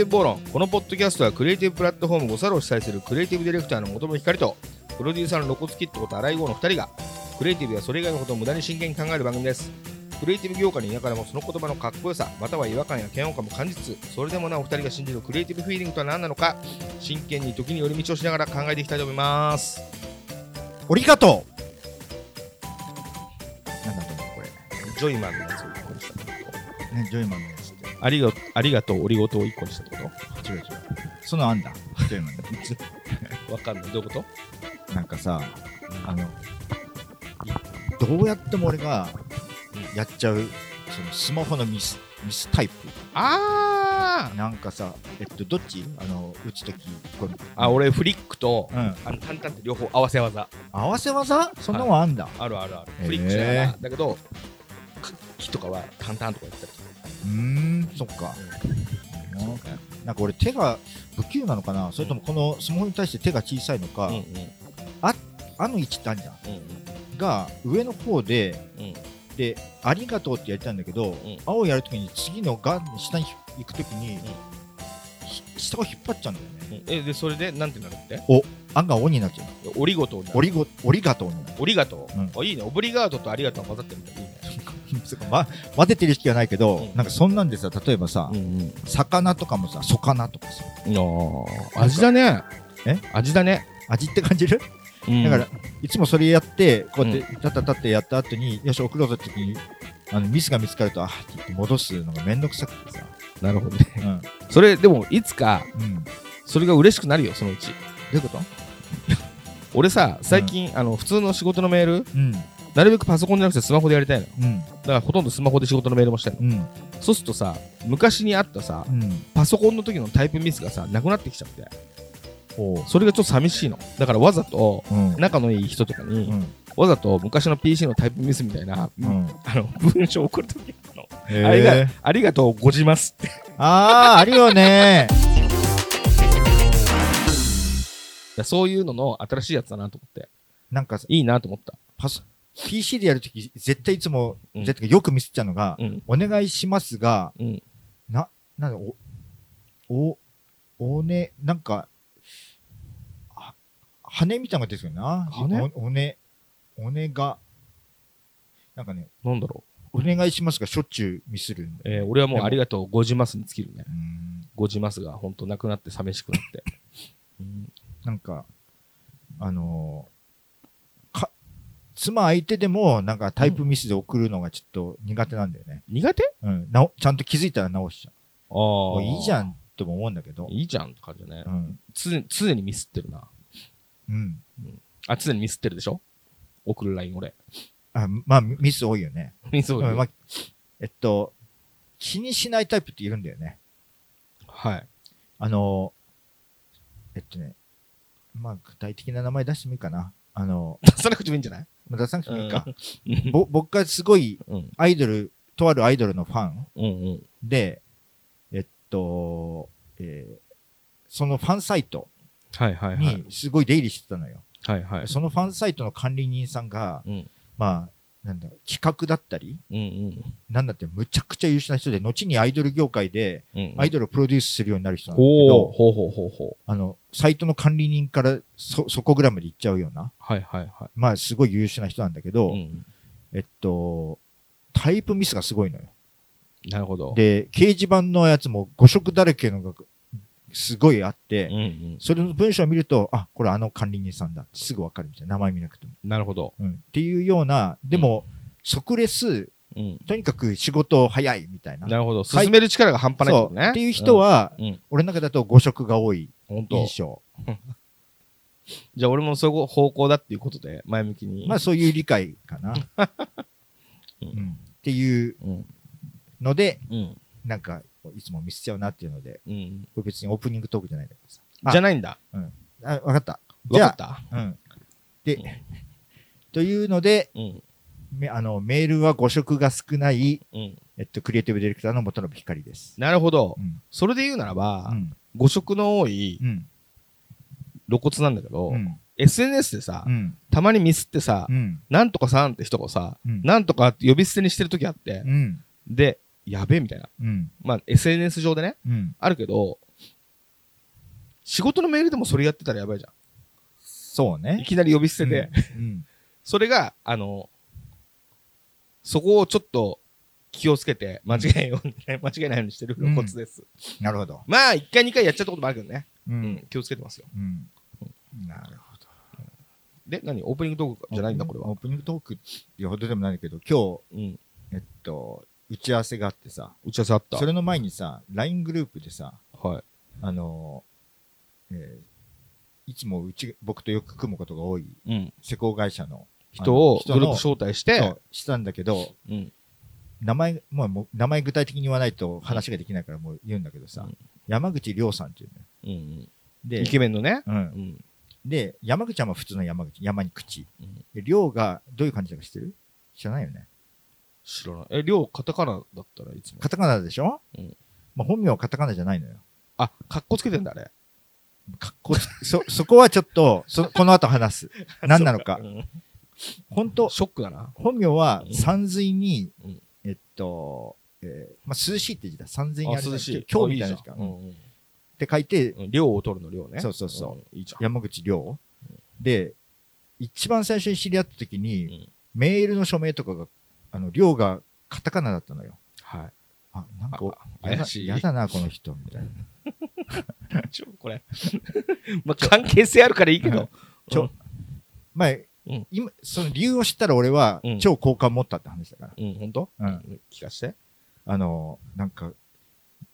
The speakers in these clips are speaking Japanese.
ティブこのポッドキャストはクリエイティブプラットフォーム5サロを主催するクリエイティブディレクターの本村光とプロデューサーのロコツキットこと荒井豪の2人がクリエイティブやそれ以外のことを無駄に真剣に考える番組です。クリエイティブ業界にいながらもその言葉のかっこよさまたは違和感や嫌悪感も感じつつそれでもなお二人が信じるクリエイティブフィーリングとは何なのか真剣に時に寄り道をしながら考えていきたいと思います。ありがとう。なんだと思うこれ。ジョイマンのやつを1個にした。ね、ジョイマンのやつありがありがとうオリゴ糖を1個にしたってこ違う違う。そのあんだ。ジョイマンの。と わかんない。どういうこと？なんかさ、あの、どうやっても俺がやっちゃう、そのスマホのミス、ミスタイプ？あー！なんかさ、えっと、どっち？あの、打つとき、これあ俺フリックとうん。あの淡々って両方合わせ技。合わせ技？そんなのあんだ。あるあるある。へー。フリックしながら。だけどキとかは淡々とかやったりとかうーん、そっか。なんか俺手が不器用なのかな？それともこのスマホに対して手が小さいのか、うんうん。あの位置ってあるじゃん。うんうん。が上の方で、うん。で、ありがとうってやりたいんだけど、ん。青をやるときに次のが下に行くときに、ひ下を引っ張っちゃうんだよね。うん。えでそれでなんてなるって？案がオになっちゃう。オリゴ糖になる。オリゴ、オリガトーになる。オリガトうん。いいね。オブリガートとありがとうが混ざってるみたい。いいね ま、混ぜてる意識はないけど、うん。なんかそんなんでさ、例えばさ、んうん。魚とかもさ、魚とかさ、あ味だね。え？味だね。味って感じる、うん。だから、いつもそれやって、こうやって、たったたってやった後に、よし、送ろうぜって時に、あの、ミスが見つかると、あって言って戻すのがめんどくさくてさ。なるほどね。うん。うん。それでもいつかどそれが嬉しくなるよそのうち。ういうこと？俺さ最近あの普通の仕事のメールうん。なるべくパソコンじゃなくてスマホでやりたいのうん。だからほとんどスマホで仕事のメールもしたいのうん。そうするとさ昔にあったさうん。パソコンの時のタイプミスがさなくなってきちゃってほそれがちょっと寂しいのだからわざと。仲のいい人とかに、うん。わざと昔の PC のタイプミスみたいな、うん。あの文章を送るときの、へありがえ。ありがとうごじますってあー、あるよね。そういうのの新しいやつだなと思ってなんかさ、いいなと思ったパソ、PC でやるとき、絶対いつも、うん。絶対よくミスっちゃうのが、うん。お願いしますが、うん。な、なんだ、お、お、おね、なんか、あ羽みたいなのが出てくるな。羽おおね、おねが、なんかね、なんだろう、お願いしますがしょっちゅうミスる。えー俺はもうありがとうごじますに尽きるね。うーん。ごじますが本当なくなって寂しくなって、うん。なんか、あのーか、妻相手でも、なんかタイプミスで送るのがちょっと苦手なんだよね。苦手？うん。なおちゃんと気づいたら直しちゃあう。もうあいいじゃんとも思うんだけど。いいじゃんって感じだねう、ん。常常にミスってるなうん。あ常にミスってるでしょ？送る LINE 俺あまあ、ミス多いよね。ミス多いうんまあ、えっと、気にしないタイプっているんだよね。はいあのー、えっとね、まあ、具体的な名前出してもいいかな。あの 出さなくてもいいんじゃない？出さなくてもいいか。うん。ぼ僕がすごいうん。アイドル、とあるアイドルのファンうんうん。で、えっと、えーそのファンサイトはいはいはい。にすごい出入りしてたのよ。はいはい。そのファンサイトの管理人さんが、うん。まあ、なんだ、企画だったり、うんうん。なんだってむちゃくちゃ優秀な人で、後にアイドル業界でうんアイドルをプロデュースするようになる人なんだけど、ほう。ほうほうほうあの、サイトの管理人からそ、そこぐらいまで行っちゃうような、はいはいはまあ、すごい優秀な人なんだけど、い、うん、えっと、タイプミスがすごいのよ。なるほど。で、掲示板のやつも誤色だらけのがすごいあって、うんうん、それの文章を見ると、あ、これあの管理人さんだってすぐわかるみたいな。名前見なくても。なるほど、うん。っていうような、でも、即レス、うん、とにかく仕事早いみたいな。なるほどはい進める力が半端ないってそう。ことねっていう人は、うん、うん、俺の中だと誤色が多い本当印象。じゃあ俺もそういう方向だっていうことで前向きにまあそういう理解かな。ううんん。っていううんので、うんなんか、いつもミスっちゃうなっていうので、うんこれ別にオープニングトークじゃないんだけどさ。あじゃないんだあ、わかった。じゃ分かった？あ、うん。で、というので、うんめあの、メールは誤色が少ない、うんえっと、クリエイティブディレクターの元信光です。なるほどうん。それで言うならばうん。誤色の多いうん。露骨なんだけどうん SNS でさうん。たまにミスってさうん。なんとかさんって人がさうん。なんとかって呼び捨てにしてる時あってうん。でやべえみたいなうん。まあ SNS 上でねうん。あるけど仕事のメールでもそれやってたらやばいじゃん。いそうね。きなり呼び捨てで。うん。それが、あの、そこをちょっと気をつけて、間違えように、間違えないようにしてるうんコツです。なるほど。まあ、一回二回やっちゃったこともあるけどね。ううんん、気をつけてますよ。うん。なるほど。で、何？オープニングトークじゃないんだ、これはオ。ープニングトークっていうほどでもないけど、今うん。日、えっと、打ち合わせがあってさ、打ち合わせあった？それの前にさ、LINE グループでさ、はい。あの、えーいつもうち、僕とよく組むことが多いうん。施工会社の人をあのグループ招待して、したんだけど、うん。名前、もうもう名前具体的に言わないと話ができないからもう言うんだけどさ、うん山口亮さんっていうね。うん。でイ、ケメンのね？う。うんん。で、山口はまあ普通の山口、山に口。うんで、亮がどういう感じだか知ってる？知らないよね。知らない。え、りょう、カタカナだったらいつも？カタカナでしょ？うんまあ本名はカタカナじゃないのよ。あ、カッコつけてんだ、あれ。かっこつ、そ、そこはちょっと、そ、この後話す。何なのかう。ん本当ショックだな。本名はうん山水に、うんえっと、えーまあ、涼しいって字だ。山水にああ、る涼しい。今日みたいな時間。うんうんって書いて、うん。量を取るの量ね。そうそうそうん。いい。山口亮。で、一番最初に知り合った時に、うんメールの署名とかが、あの、亮がカタカナだったのよ。はい。あ、なんか怪しいやだな、この人、みたいな。ちょ、これ。まあ、関係性あるからいいけど。ちょうんまあ、うん今、その理由を知ったら俺はうん、超好感持ったって話だから。うん、ほんとうん。聞かして。あの、なんか、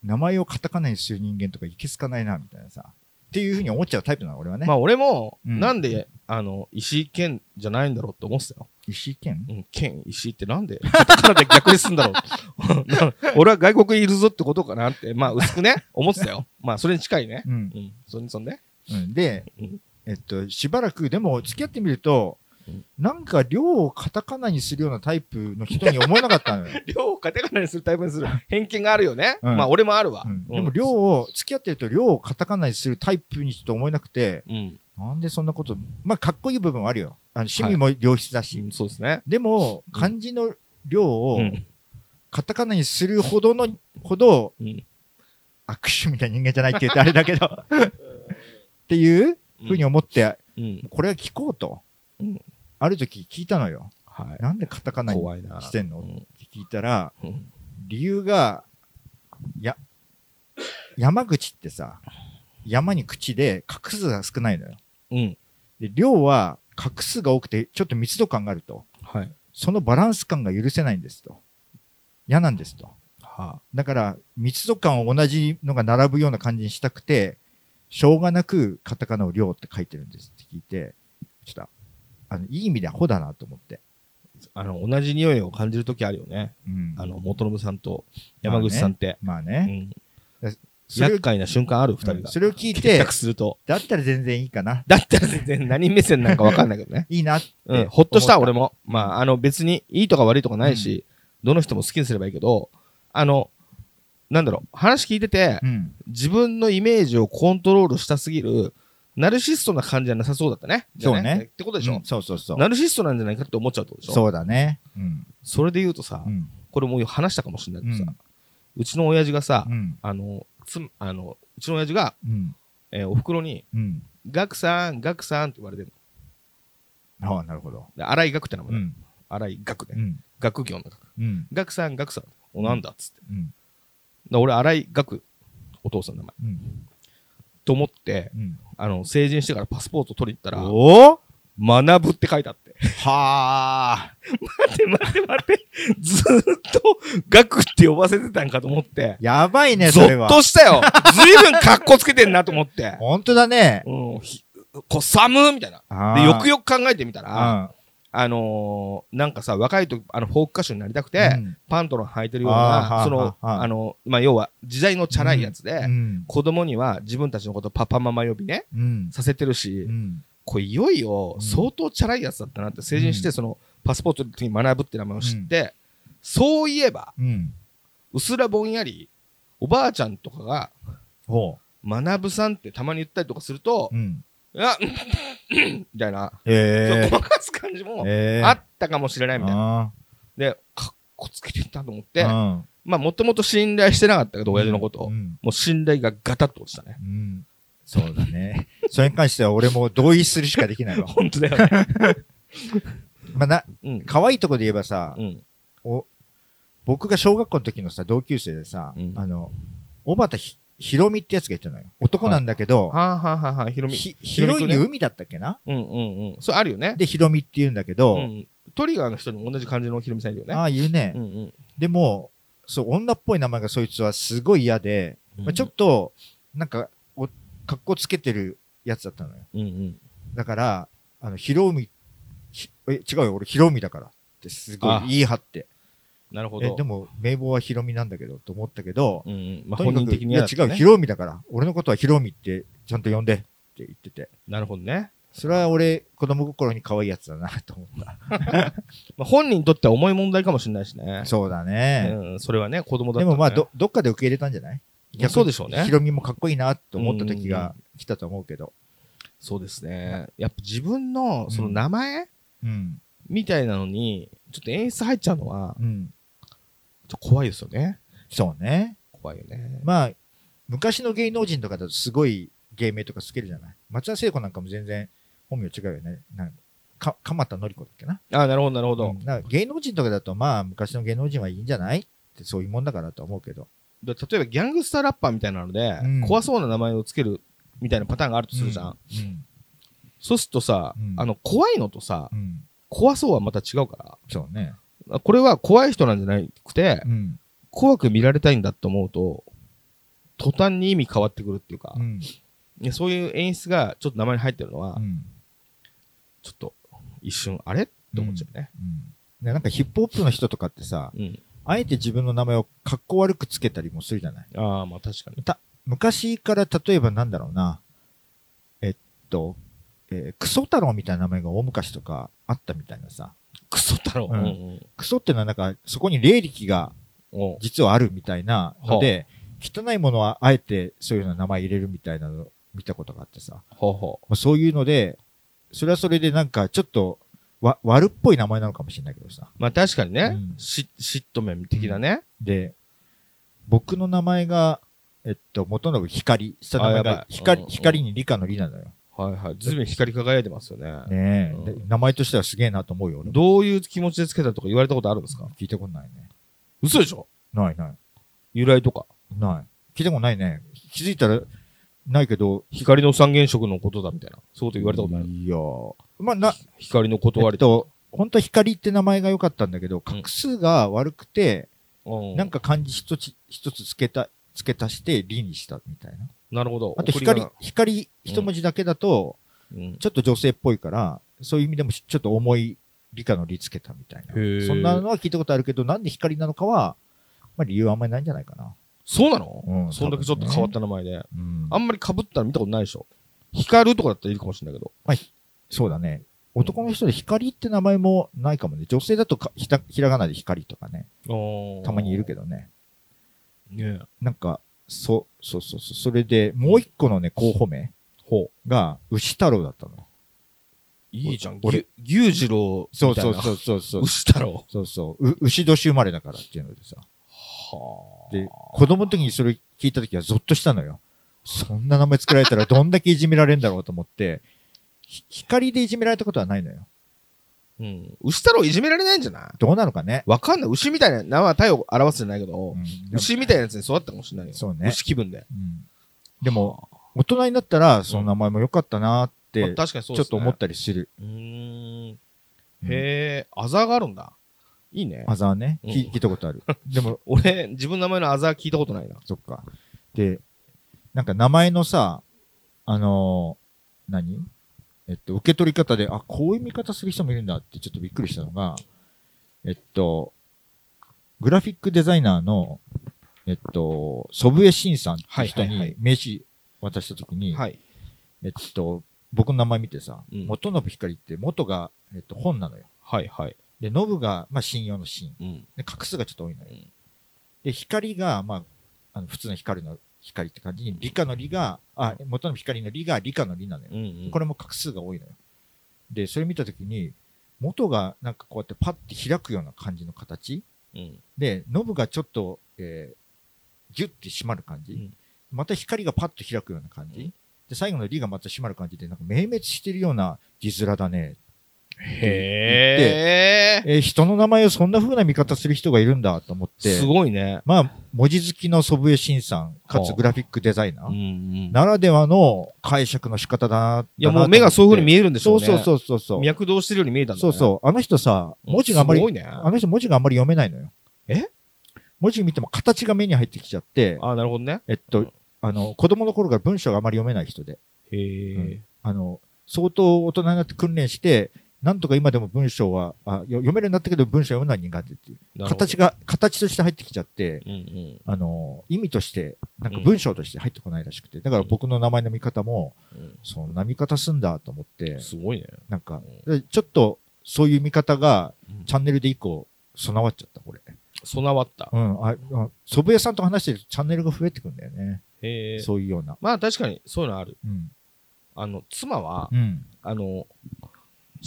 名前をカタカナにする人間とかいけすかないな、みたいなさ。っていうふうに思っちゃうタイプなの、俺はね。まあ、俺も、うんなんで、あの、石井健じゃないんだろうって思ってたよ。石井健うん、健、石井ってなんで、カタカナで逆にすんだろう。俺は外国にいるぞってことかなって、まあ、薄くね、思ってたよ。まあ、それに近いね。うんう。ん。そんで、そんで？うん、でうん、えっと、しばらく、でも、付き合ってみるとうん、なんか、量をカタカナにするようなタイプの人に思えなかったのよ。量をカタカナにするタイプにする偏見があるよね。うんまあ、俺もあるわ。うんでも、量を、付き合ってると、量をカタカナにするタイプにちょっと思えなくて、うん。なんでそんなこと、まあ、かっこいい部分はあるよ。あの趣味も良質だし。うんそうですね。でも、うん漢字の量をうん。カタカナにするほどの、ほどうん。握手みたいな人間じゃないって言うとあれだけど、っていうふうに思って、うん。これは聞こうと。うんある時聞いたのよ。はい。なんでカタカナに。してんの？うんって聞いたら、うん理由が、や、山口ってさ、山に口で画数が少ないのよ。うん。で、量は画数が多くて、ちょっと密度感があると。はい。そのバランス感が許せないんですと。嫌なんですと。はだから、密度感を同じのが並ぶような感じにしたくて、しょうがなくカタカナを量って書いてるんですって聞いて、ちょっと、あの、いい意味でアホだなと思って。あの、同じ匂いを感じるときあるよね。うん。あの、元信さんと山口さんって。まあね。うん。それを厄介な瞬間ある、二人が。うんそれを聞い結て、託すると。だったら全然いいかな。だったら全然何目線なんかわかんないけどね。いいなって。うん。ほっとした、思俺も。まあ、あの、別にいいとか悪いとかないし、どの人も好きにすればいいけど、あの、なんだろう、話聞いてて、うん。自分のイメージをコントロールしたすぎる、ナルシストな感じじゃなさそうだったね。そうねってことでしょ、うんそうそうそう。ナルシストなんじゃないかって思っちゃうってことでしょそうだね。うん。それで言うとさ、うん。これもう話したかもしれないけどさ、ううんちの親父がさ、うん。あの、つあの、うちの親父が、うん。えーお袋に、うん。ガクさん、ガクさんって言われてるの。ああ、なるほど。で荒井ガクって名前だ。うん。荒井ガクね。うん。学業の学。うん。ガクさん、ガクさん。お、なんだっつって。うん。で俺、荒井ガク、お父さんの名前。うん。と思って、うん。あの、成人してからパスポート取りに行ったら、おお学ぶって書いてあって。はあ。待って待って待って。ずーっと、ガクって呼ばせてたんかと思って。やばいね、ゾそれは。ッとしたよ。ずいぶん格好つけてんなと思って。本当だね。うん、ひこう、寒みたいな。あで、よくよく考えてみたら、ああのーなんかさ、若い時、あの、フォーク歌手になりたくて、うんパントロン履いてるような、その、はあの、まあ、要は、時代のチャラいやつで、うん。子供には自分たちのことパパママ呼びね、うん。させてるし、うん。これいよいようん相当チャラいやつだったなって成人して、うんその、パスポートの時に学ぶって名前を知って、そういえば、うすらぼんやり、おばあちゃんとかが、ほ学ぶさんってたまに言ったりとかするとう。、うん。いや、みたいな、えごまかす感じも。あったかもしれないみたいな。あで、かっこつけてたと思っあ。て、うんまあ、もともと信頼してなかったけど、親父のこと。もう信頼がガタッと落ちたね。うん。そうだね。それに関しては俺も同意するしかできないわ。本当だよね。まあな、うん。可愛いとこで言えばさ、うん。お僕が小学校の時のさ、同級生でさ、うんあの、小畑ひひろみってやつがいたのよ。男なんだけど、はあ、はあはあはあ、ひろみ。ひひろみとね広いに海だったっけな？うんうんうん。それあるよね。で、ひろみって言うんだけど、うん。トリガーの人にも同じ感じのひろみさんいるよね。ああ、言うね。うんうん。でも、そう、女っぽい名前がそいつはすごい嫌で、まあ、ちょっと、なんか、お、格好つけてるやつだったのよ。うんうん。だから、あの、ひろみ、ひえ、違うよ、俺ひろみだからってすごいあ言い張って。なるほど。え、でも、名簿はひろみなんだけど、と思ったけど、うんうん。まあ本人的にいや違う、ひろみだから。俺のことはひろみってちゃんと呼んでって言ってて。なるほどね。それは俺、子供心に可愛いやつだなと思った。まあ本人にとっては重い問題かもしれないしね。そうだね。うん。それはね、子供だったらねでもまあ、ど、どっかで受け入れたんじゃない？いやそうでしょうねひろみもかっこいいなと思った時が来たと思うけど。そうですね。やっぱ自分のその名前うん。みたいなのに、ちょっと演出入っちゃうのは、うん。ちょっと怖いですよね。そうね。怖いよね。まあ、昔の芸能人とかだとすごい芸名とかつけるじゃない？松田聖子なんかも全然本名違うよね。なんか、鎌田のり子だっけな？ああ、なるほど、なるほど。うん芸能人とかだとまあ、昔の芸能人はいいんじゃない？ってそういうもんだからと思うけど。で例えばギャングスターラッパーみたいなので、うん怖そうな名前をつけるみたいなパターンがあるとするじゃん。うん。そうするとさ、うんあの、怖いのとさ、うん。怖そうはまた違うかそうね。ら。これは怖い人なんじゃなくて、うん。怖く見られたいんだと思うと、途端に意味変わってくるっていうか、うん。いやそういう演出がちょっと名前に入ってるのは、うん。ちょっと一瞬、あれ？って思っちゃうね。うんでなんかヒップホップの人とかってさ、うん。あえて自分の名前をかっこ悪くつけたりもするじゃない。ああ、まあ確かに。昔から例えばなんだろうな、えっと、えークソ太郎みたいな名前が大昔とかあったみたいなさ、クソ太郎。うん。うんクソってのはなんかそこに霊力が実はあるみたいなので、汚いものはあえてそういうような名前入れるみたいなのを見たことがあってさ、ほうほまあ、そういうので、それはそれでなんかちょっとわ悪っぽい名前なのかもしれないけどさ。う。まあ確かにね、うんし嫉妬面的なね。で、僕の名前が、えっと、元信光。下の名前が光、うんうん光に理科の理なのよ。はいはい。ずいぶん光り輝いてますよね。ねえ、うんで名前としてはすげえなと思うよ。どういう気持ちでつけたとか言われたことあるんですか？聞いたことないね。嘘でしょ？ないない。由来とか。ない。聞いたことないね。気づいたら、ないけど、光の三原色のことだみたいな。そういうこと言われたことある。いやーまあ、な、光の断りと、本当は光って名前が良かったんだけど、画数が悪くて、うんなんか漢字一つ、一つつけた、付け足して理にしたみたいな。なるほど。あと光、光一文字だけだと、うん。ちょっと女性っぽいから、そういう意味でもちょっと重い理科の理つけたみたいな。そんなのは聞いたことあるけど、なんで光なのかは、まあ理由はあんまりないんじゃないかな。そうなの？うんそんだけちょっと変わった名前で。うんあんまり被ったら見たことないでしょ。光るとかだったらいるかもしれないけど。そうだね。男の人で光って名前もないかもね。女性だとかひたひらがなで光とかね。たまにいるけど。どね。ねえなんか、そう、そうそうそう。それで、もう一個のね、候補名ほう。が、牛太郎だったの。いいじゃん。俺牛牛次郎みたいな。そうそうそうそうそう。牛太郎。そうそう。う牛年生まれだからっていうのでさ。はで、子供の時にそれ聞いた時はゾッとしたのよ。そんな名前作られたらどんだけいじめられるんだろうと思って、ひ光でいじめられたことはないのよ。うん。牛太郎いじめられないんじゃない？どうなのかね？わかんない。牛みたいな名は体を表すじゃないけど、うん牛みたいなやつに育ったかもしれないよ。そうね牛気分で。うんでも、大人になったら、その名前も良かったなっまあて、確かにそう。ちょっと思ったりする。うんへえ、あざがあるんだ。いいね。あざはね、うん聞聞いたことある。でも、俺、自分の名前のあざは聞いたことないな。そっか。で、なんか名前のさ、あのー何？えっと、受け取り方で、あ、こういう見方する人もいるんだってちょっとびっくりしたのが、えっと、グラフィックデザイナーの、えっと、祖父江慎さんって人はいはいはいに名刺渡したときに、はい。えっと、僕の名前見てさ、うん元信光って元が、えっと、本なのよ。はいはい。で、信が、まあ、信用の信。うん。で、画数がちょっと多いのよ。うんで、光が、まあ、あの、普通の光の光って感じに、理科の理が、あ、元の光の理が理科の理なのよ。うんうん。これも画数が多いのよ。で、それ見たときに、元がなんかこうやってパッて開くような感じの形うん。で、ノブがちょっと、えー、ギュッて締まる感じ。うんまた光がパッと開くような感じ。で、最後のリがまた閉まる感じで、なんか明滅してるような字面だね。へえ。えー人の名前をそんな風な見方する人がいるんだと思って。すごいね。まあ、文字好きの祖父江慎さん、かはあつグラフィックデザイナー、うんうん。ならではの解釈の仕方だな。いや、もう目がそういう風に見ええるんでしょうね。そうそうそうそう。脈動してるように見えたんだね。そうそう。あの人さ、文字があんまり、ね。あの人文字があんまり読めないのよ。え？文字見ても形が目に入ってきちゃって、あ、なるほどね。えっと、あの、子供の頃から文章があまり読めない人で、へえ。あの、相当大人になって訓練して、なんとか今でも文章は、あよ読めるようになったけど文章読むのは苦手っていう。形が、形として入ってきちゃって、うんうんあの、意味として、なんか文章として入ってこないらしくて、だから僕の名前の見方も、うんそんな見方すんだと思って、すごいね。なんか、でちょっと、そういう見方が、チャんンネルで一個、備わっちゃった、これ。備わった。うん、あ、あ祖父江さんと話してるとチャンネルが増えてくんだよね。そういうような。まあ確かにそういうのある。うん。あの、妻は、うん。あの、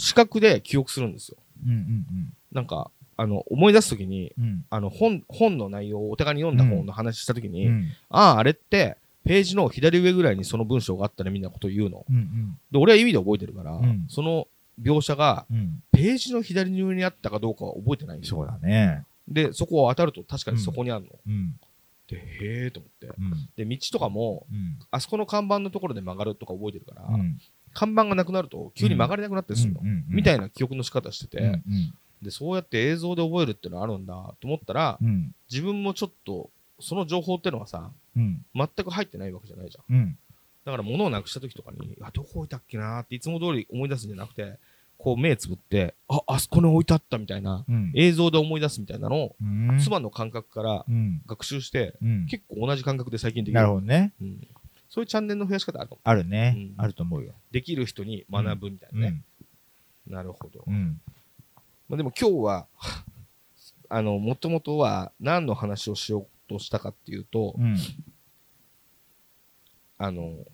視覚で記憶するんですよ。うんうんなんか、あの、思い出すときに、うん。うん。あの、本、本の内容をお手紙に読んだ本の話したときに、うん。ああ、あれって、ページの左上ぐらいにその文章があったね、みんなことを言うの。うんうん。で、俺は意味で覚えてるから、うんその描写が、うん。ページの左上にあったかどうかは覚えてないんですよそうだね。で、そこを当たると確かにそこにあるの。うん。で、へえと思って。うん。で、道とかも、うん。あそこの看板のところで曲がるとか覚えてるから、うん。看板がなくなると急に曲がれなくなったりするの。みたいな記憶の仕方してて。で、そうやって映像で覚えるっていうのはあるんだと思ったら、うん。自分もちょっと、その情報ってのはさ、うん。全く入ってないわけじゃないじゃん。うん。だから物をなくした時とかに、あ、どこ置いたっけなーっていつも通り思い出すんじゃなくて、こう目つぶって、あ、あそこに置いてあったみたいな、うん。映像で思い出すみたいなのを、うん。妻の感覚からうん。学習して、うん。結構同じ感覚で最近できる。なるほどね。うんそういうチャンネルの増やし方あるかも。あるねうん。あると思うよ。できる人に学ぶみたいうなね。ん。なるほど。うん。まあ、でも今日は、あの、もともとは何の話をしようとしたかっていうと、うん。あの、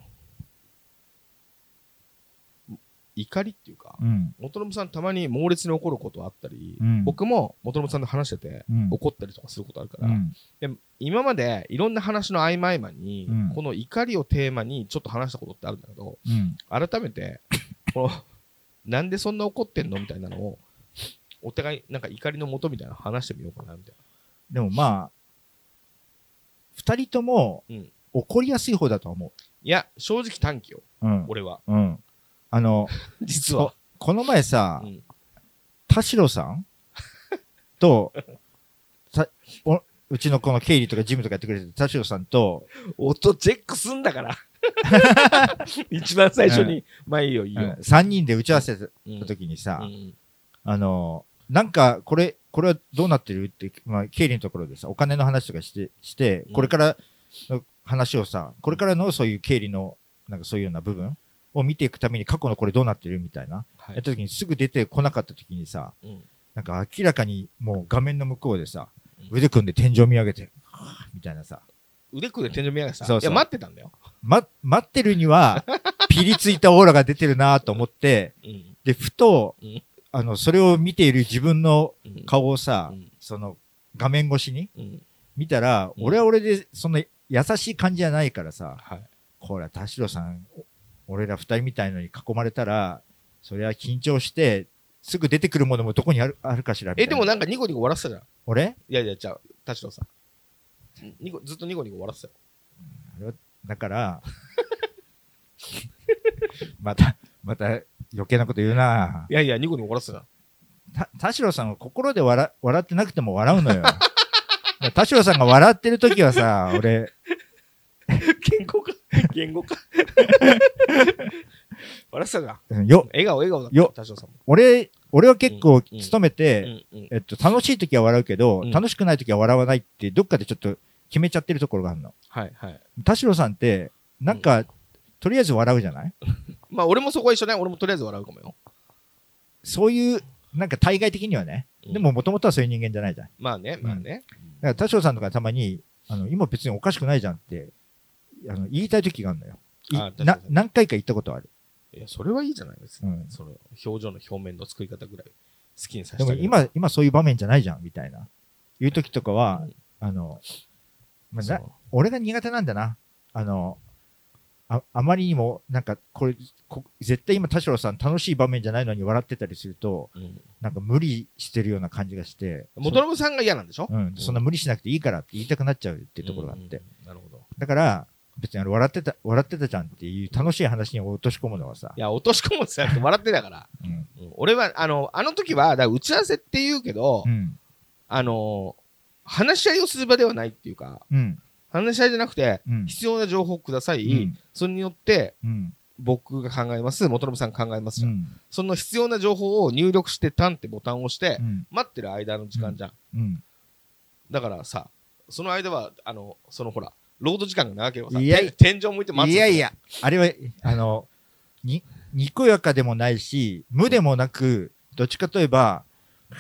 怒りっていうか、うん。元信さんたまに猛烈に怒ることあったり、うん僕も元信さんと話してて、うん。怒ったりとかすることあるから、うん。で今までいろんな話の合間合間に、うんこの怒りをテーマにちょっと話したことってあるんだけど、うん。改めて、この、なんでそんな怒ってんのみたいなのを、お互い、なんか怒りの元みたいなの話してみようかな、みたいでもまあ、二人ともうん怒りやすい方だと思な。いや、正直短期よ、う。うん。俺は。うん。あの、実は。この前さう、ん。田代さん？と、さおうちのこの経理とかジムとかやってくれてる田代さんと、音チェックすんだから。一番最初に、まあいいよ、いいよ。3人で打ち合わせたうん時にさ、うん。あの、なんか、これ、これはどうなってるって、まあ、経理のところでさ、お金の話とかして、してうん、これからの話をさ、これからのそういう経理の、なんかそういうような部分を見ていくために過去のこれどうなってるみたいな、はい。やった時にすぐ出てこなかった時にさ、うん。なんか明らかにもう画面の向こうでさうん、腕組んで天井見上げて、みたいなさ、腕組んで天井見上げてさ、そうそう。いや、待ってたんだよ。ま、待ってるには、ピリついたオーラが出てるなと思って、うん。で、ふとうん、あの、それを見ている自分のうん。顔をさ、うん。その画面越しにうん。見たら、うん。俺は俺でその優しい感じじゃないからさ、はい。これは田代さん、お俺ら二人みたいのに囲まれたら、それは緊張して、すぐ出てくるものもどこにあるあるかしらみたいえ、なでもなんかニコニコ笑ってたじゃん。俺？いやいや、じゃあ、田代さん。ニコずっとニコニコ笑ってたよ。あれはだから、また、また余計なこと言うないやいや、ニコニコ笑ってた田代さんは心で笑笑ってなくても笑うのよ。田代さんが笑ってる時はさ、俺、言語か。言語か。笑ってたじゃん。うんよ、笑顔、笑顔だったよさんも。俺、俺は結構うん勤めて、うんうんえっと、楽しい時は笑うけど、うん楽しくない時は笑わないって、どっかでちょっと決めちゃってるところがあるの。はいはい。田代さんって、なんか、とりあえず笑うじゃない？まあ、俺もそこは一緒ね。俺もとりあえず笑うかもよ。そういう、なんか対外的にはね。うんでも、もともとはそういう人間じゃないじゃん。だまあね、まあね。から田代さんとかたまに、あの、今別におかしくないじゃんって、あの、言いたい時があるのよ。な何回か言ったことある。いや、それはいいじゃないですか。うんその、表情の表面の作り方ぐらい好きにさせでもてあげる。今、今そういう場面じゃないじゃん、みたいな。いう時とかは、うんあの、まあなそう俺が苦手なんだな。あの、ああまりにも、なんか、これ、こ絶対今、田代さん楽しい場面じゃないのに笑ってたりすると、うんなんか無理してるような感じがして、元信さんが嫌なんでしょ？そうん、そんな無理しなくていいからって言いたくなっちゃうっていうところがあって。うんなるほど。だから、別にあの、笑ってた、笑ってたじゃんっていう楽しい話に落とし込むのはさい、や、落とし込むんじゃなくて笑ってたから。うん。うん俺は、あの、あの時は、だ打ち合わせって言うけど、うん。あの、話し合いをする場ではないっていうか、うん。話し合いじゃなくて、うん。必要な情報をください。うんそれによって、うん。僕が考えます、元信さんが考えますじゃん。うん。その必要な情報を入力して、タンってボタンを押してう、ん。待ってる間の時間じゃん。だからさ、その間は、あの、そのほら、労働時間が長ければさ、いやて天井向いて待つ。いやいや、あれは、あの、に、にこやかでもないし、無でもなく、どっちかといえば、出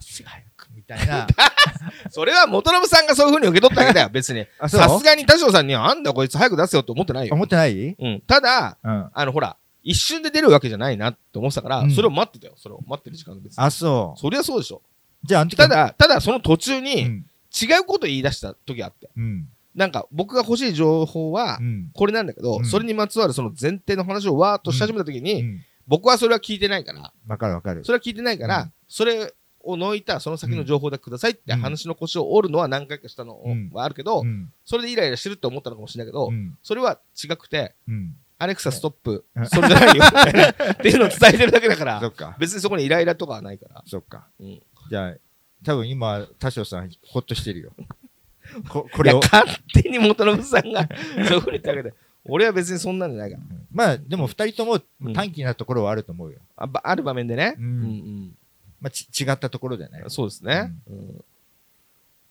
す早く、みたいな。それは元信さんがそういう風に受け取っただけだよ、別に。あ、そう？さすがに田代さんには、あんだこいつ早く出せよって思ってないよ。思ってない？うん。ただ、うん。あの、ほら、一瞬で出るわけじゃないなって思ってたから、うんそれを待ってたよ。それを待ってる時間が別に。あ、そう。そりゃそうでしょ。じゃあ、た、だ、ただその途中うに、ん。違うこと言い出した時あって。うん。なんか、僕が欲しい情報はう、ん。これなんだけど、うんそれにまつわるその前提の話をわーっとし始めた時うに、ん。僕はそれは聞いてないから、わかるわかる。それは聞いてないから、うんそれを抜いたその先の情報だけくださいって話の腰を折るのは何回かしたのうんはあるけど、うん。それでイライラしてるって思ったのかもしれないけど、うん。それは違くて、うん。アレクサストップうん、それじゃないよ、っていうのを伝えてるだけだから、そっか。別にそこにイライラとかはないから。そっか。うんじゃあ、多分今、田代さん、ほっとしてるよ。こ、ここれれを。勝手に元信さんが そういうふうに言っただけで、俺は別にそんなんじゃないから。うんまあ、でも二人ともうん短気なところはあると思うよ。あばある場面でね。うんうんまあ、ち違ったところでねうん。そうですね。うん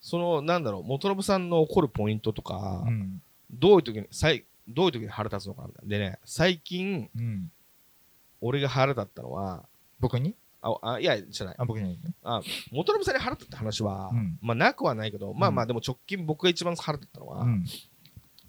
その、なんだろう、元信さんの怒るポイントとか、うん。どういう時に、さいどういう時に腹立つのかなみたいな。でね、最近、うん。俺が腹立ったのは、僕に？あ、あいや、じゃない。あ、僕に元信さんに腹立った話は、うんまあ、なくはないけど、まあまあ、うんでも直近僕が一番腹立ったのは、うん。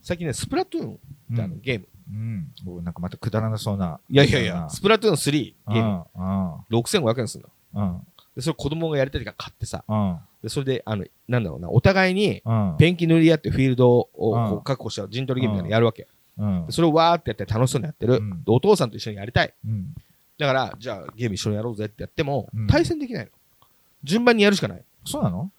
最近ね、スプラトゥーンってあの、ゲーム。うん。おなんかまたくだらなそうな。いやいやいや、スプラトゥーン3ゲーム。うん。6500円するの。うん。で、それ子供がやりたいから買ってさ、うん。で、それで、あの、なんだろうな、お互いに、うん。ペンキ塗り合ってフィールドをうんこう確保した陣取りゲームみたいなのやるわけ。うんで。それをわーってやって楽しそうにやってる。うんでお父さんと一緒にやりたい。うん。だから、じゃあゲーム一緒にやろうぜってやってもうん、対戦できないの。順番にやるしかない。そうなの？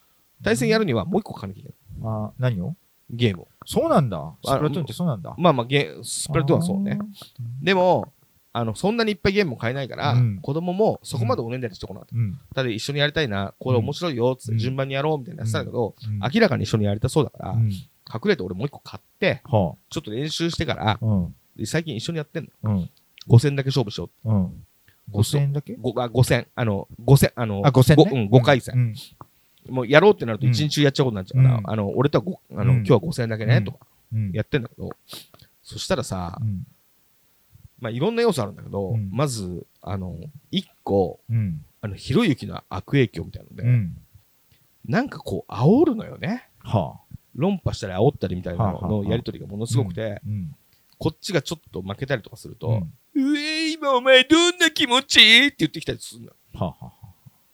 対戦やるにはもう一個買わなきゃいけない。あ、何を？ゲームを。そうなんだ。スプラトゥーンってそうなんだ。まあまあゲー、スプラトゥーンはそうね。でも、あの、そんなにいっぱいゲームも買えないから、うん子供もそこまでおねんだりしてこなかった。うん。ただ一緒にやりたいな、これ面白いよ、つってうん順番にやろうみたいなやってたんだけど、うん明らかに一緒にやりたそうだから、うん。隠れて俺もう一個買って、はちょっと練習してから、あ。うん。で最近一緒にやってんの。うん。5000だけ勝負しよう。うん。5000円だけ？ごあ5000、あの、5000、あの、あ、5000ごね。うん、5回戦。うん。もうやろうってなるとうん1日中やっちゃうことになっちゃうから、うんあの、俺とはごあの、うん今日は5000だけね、うんとかうん。やってんだけど、そしたらさう、ん。まあいろんな要素あるんだけど、うんまず、あの、1個、うん。あの、ひろゆきの悪影響みたいなので、うん。なんかこう、煽るのよね。はあ。論破したり煽ったりみたいなののやりとりがものすごくて、うん。こっちがちょっと負けたりとかすると、うんうえー、今お前どんな気持ち？って言ってきたりするのよ。はあは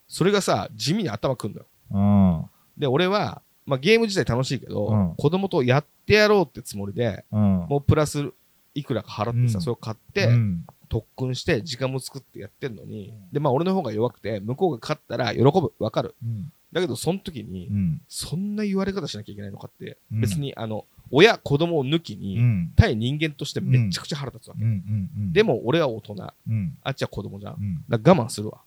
それがさ、地味に頭くんのよ。あ。で、俺は、まあ、ゲーム自体楽しいけど、うん子供とやってやろうってつもりで、うん。うん。もうプラスいくらか払ってさ、うんそれを買って、うん。特訓して、時間も作ってやってんのに、うんで、まあ俺の方が弱くて、向こうが勝ったら喜ぶ、わかる。うん。だけど、その時に、うん。そんな言われ方しなきゃいけないのかって、うん別に、あの、親、子供を抜きに、うん。対人間としてめちゃくちゃ腹立つわけ。でも、俺は大人、うん。あっちは子供じゃん。うん。だ我慢するわ。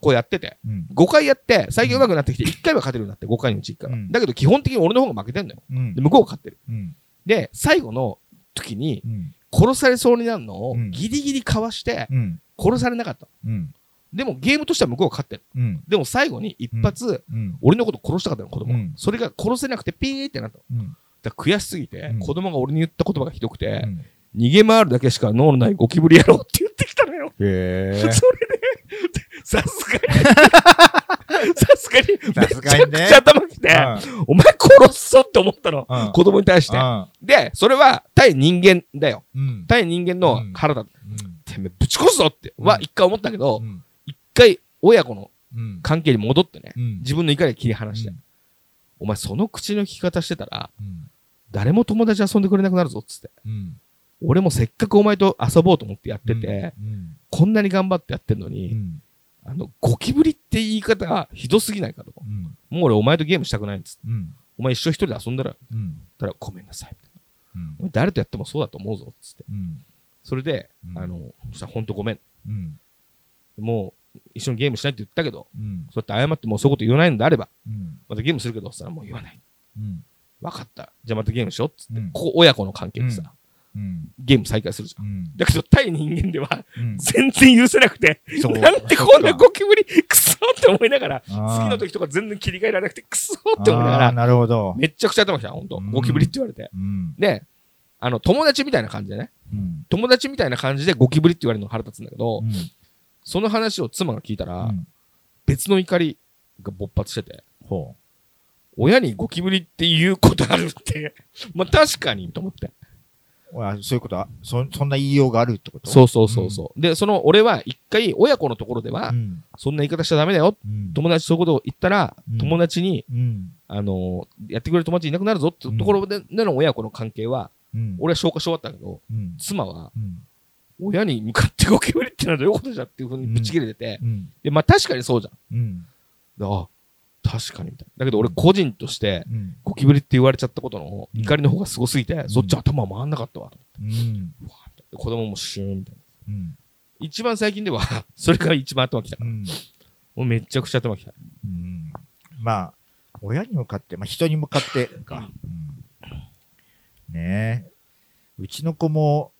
こうやってて、うん。5回やって、最近上手くなってきて、1回は勝てるようになって、5回のうち1回は。うんだけど、基本的に俺の方が負けてんのよ。うんで、。向こうが勝ってる。うん。で、最後の時に、うん。殺されそうになるのをうんギリギリかわして、うん。殺されなかった。うん。でもゲームとしては向こうが勝ってる。うん。でも最後に一発、うん。俺のこと殺したかったの、子供がうんそれが殺せなくてピーってなったの。うん。だ悔しすぎて、うん子供が俺に言った言葉がひどくて、うん逃げ回るだけしか脳のないゴキブリ野郎って言ってきたのよ。へ それで、さすがに、さすがに、さすがにねめちゃくちゃ頭きて、お前殺すぞって思ったの。うん子供に対して。で、それは対人間だよ。うん。対人間の腹だ。うん。てめえぶち殺すぞってはうん一回思ったけど、うん。一回親子のうん。関係に戻ってね、うん。自分の怒りを切り離して、うんお前その口の利き方してたら、うん。誰も友達遊んでくれなくなるぞっつって。うん。俺もせっかくお前と遊ぼうと思ってやってて、うん。こんなに頑張ってやってんのうに、ん。あの、ゴキブリって言い方がひどすぎないかと。うん。もう俺お前とゲームしたくないんです。うん。お前一生一人で遊んだら、うん。たらごめんなさい。誰とやってもそうだと思うぞ。つって。うん。それで、うんあの、そしたらほんとごめん。もう一緒にゲームしないって言ったけど、うん。そうやって謝ってもうそういうこと言わないんであれば、うん。またゲームするけど、そしたらもう言わない。うん。わかった。じゃあまたゲームしようっつって。うんここ親子の関係でさ、うん。ゲーム再開するじゃん。うん。だけど対人間ではうん。全然許せなくて、なんてこんなゴキブリクソって思いながら、次の時とか全然切り替えられなくてクソって思いながら、なるほど。めっちゃくちゃ頭きた、ほんと。うんゴキブリって言われて。うん。で、あの、友達みたいな感じでね。うん。友達みたいな感じでゴキブリって言われるの腹立つんだけど、うん。その話を妻が聞いたら、うん別の怒りが勃発してて、ほ親にゴキブリって言うことあるって、まあ確かにと思って。う。あそういうことは、そ、そんな言いようがあるってこと？そうそうそうそう。で、その俺は一回親子のところでは、うん。そんな言い方しちゃダメだよ。うん。友達そういうことを言ったら、うん友達に、うん。あのーやってくれる友達いなくなるぞってところで,、での親子の関係は、うん。俺は消化し終わったけど、うん。妻は、うん。親に向かってゴキブリってのはどういうことじゃっていうふうにぶち切れてて、うん。で、まあ確かにそうじゃん。うん。あ、確かにみたいな。だけど俺個人として、うん。ゴキブリって言われちゃったことのうん怒りの方がすごすぎて、んそっち頭回んなかったわ。うん。うわで子供もシューンみたいな。うん。一番最近では、それが一番頭きたから。うん。もうめちゃくちゃ頭きた。うん。まあ、親に向かって、まあ人に向かってか。うん。ねえ。うちの子も、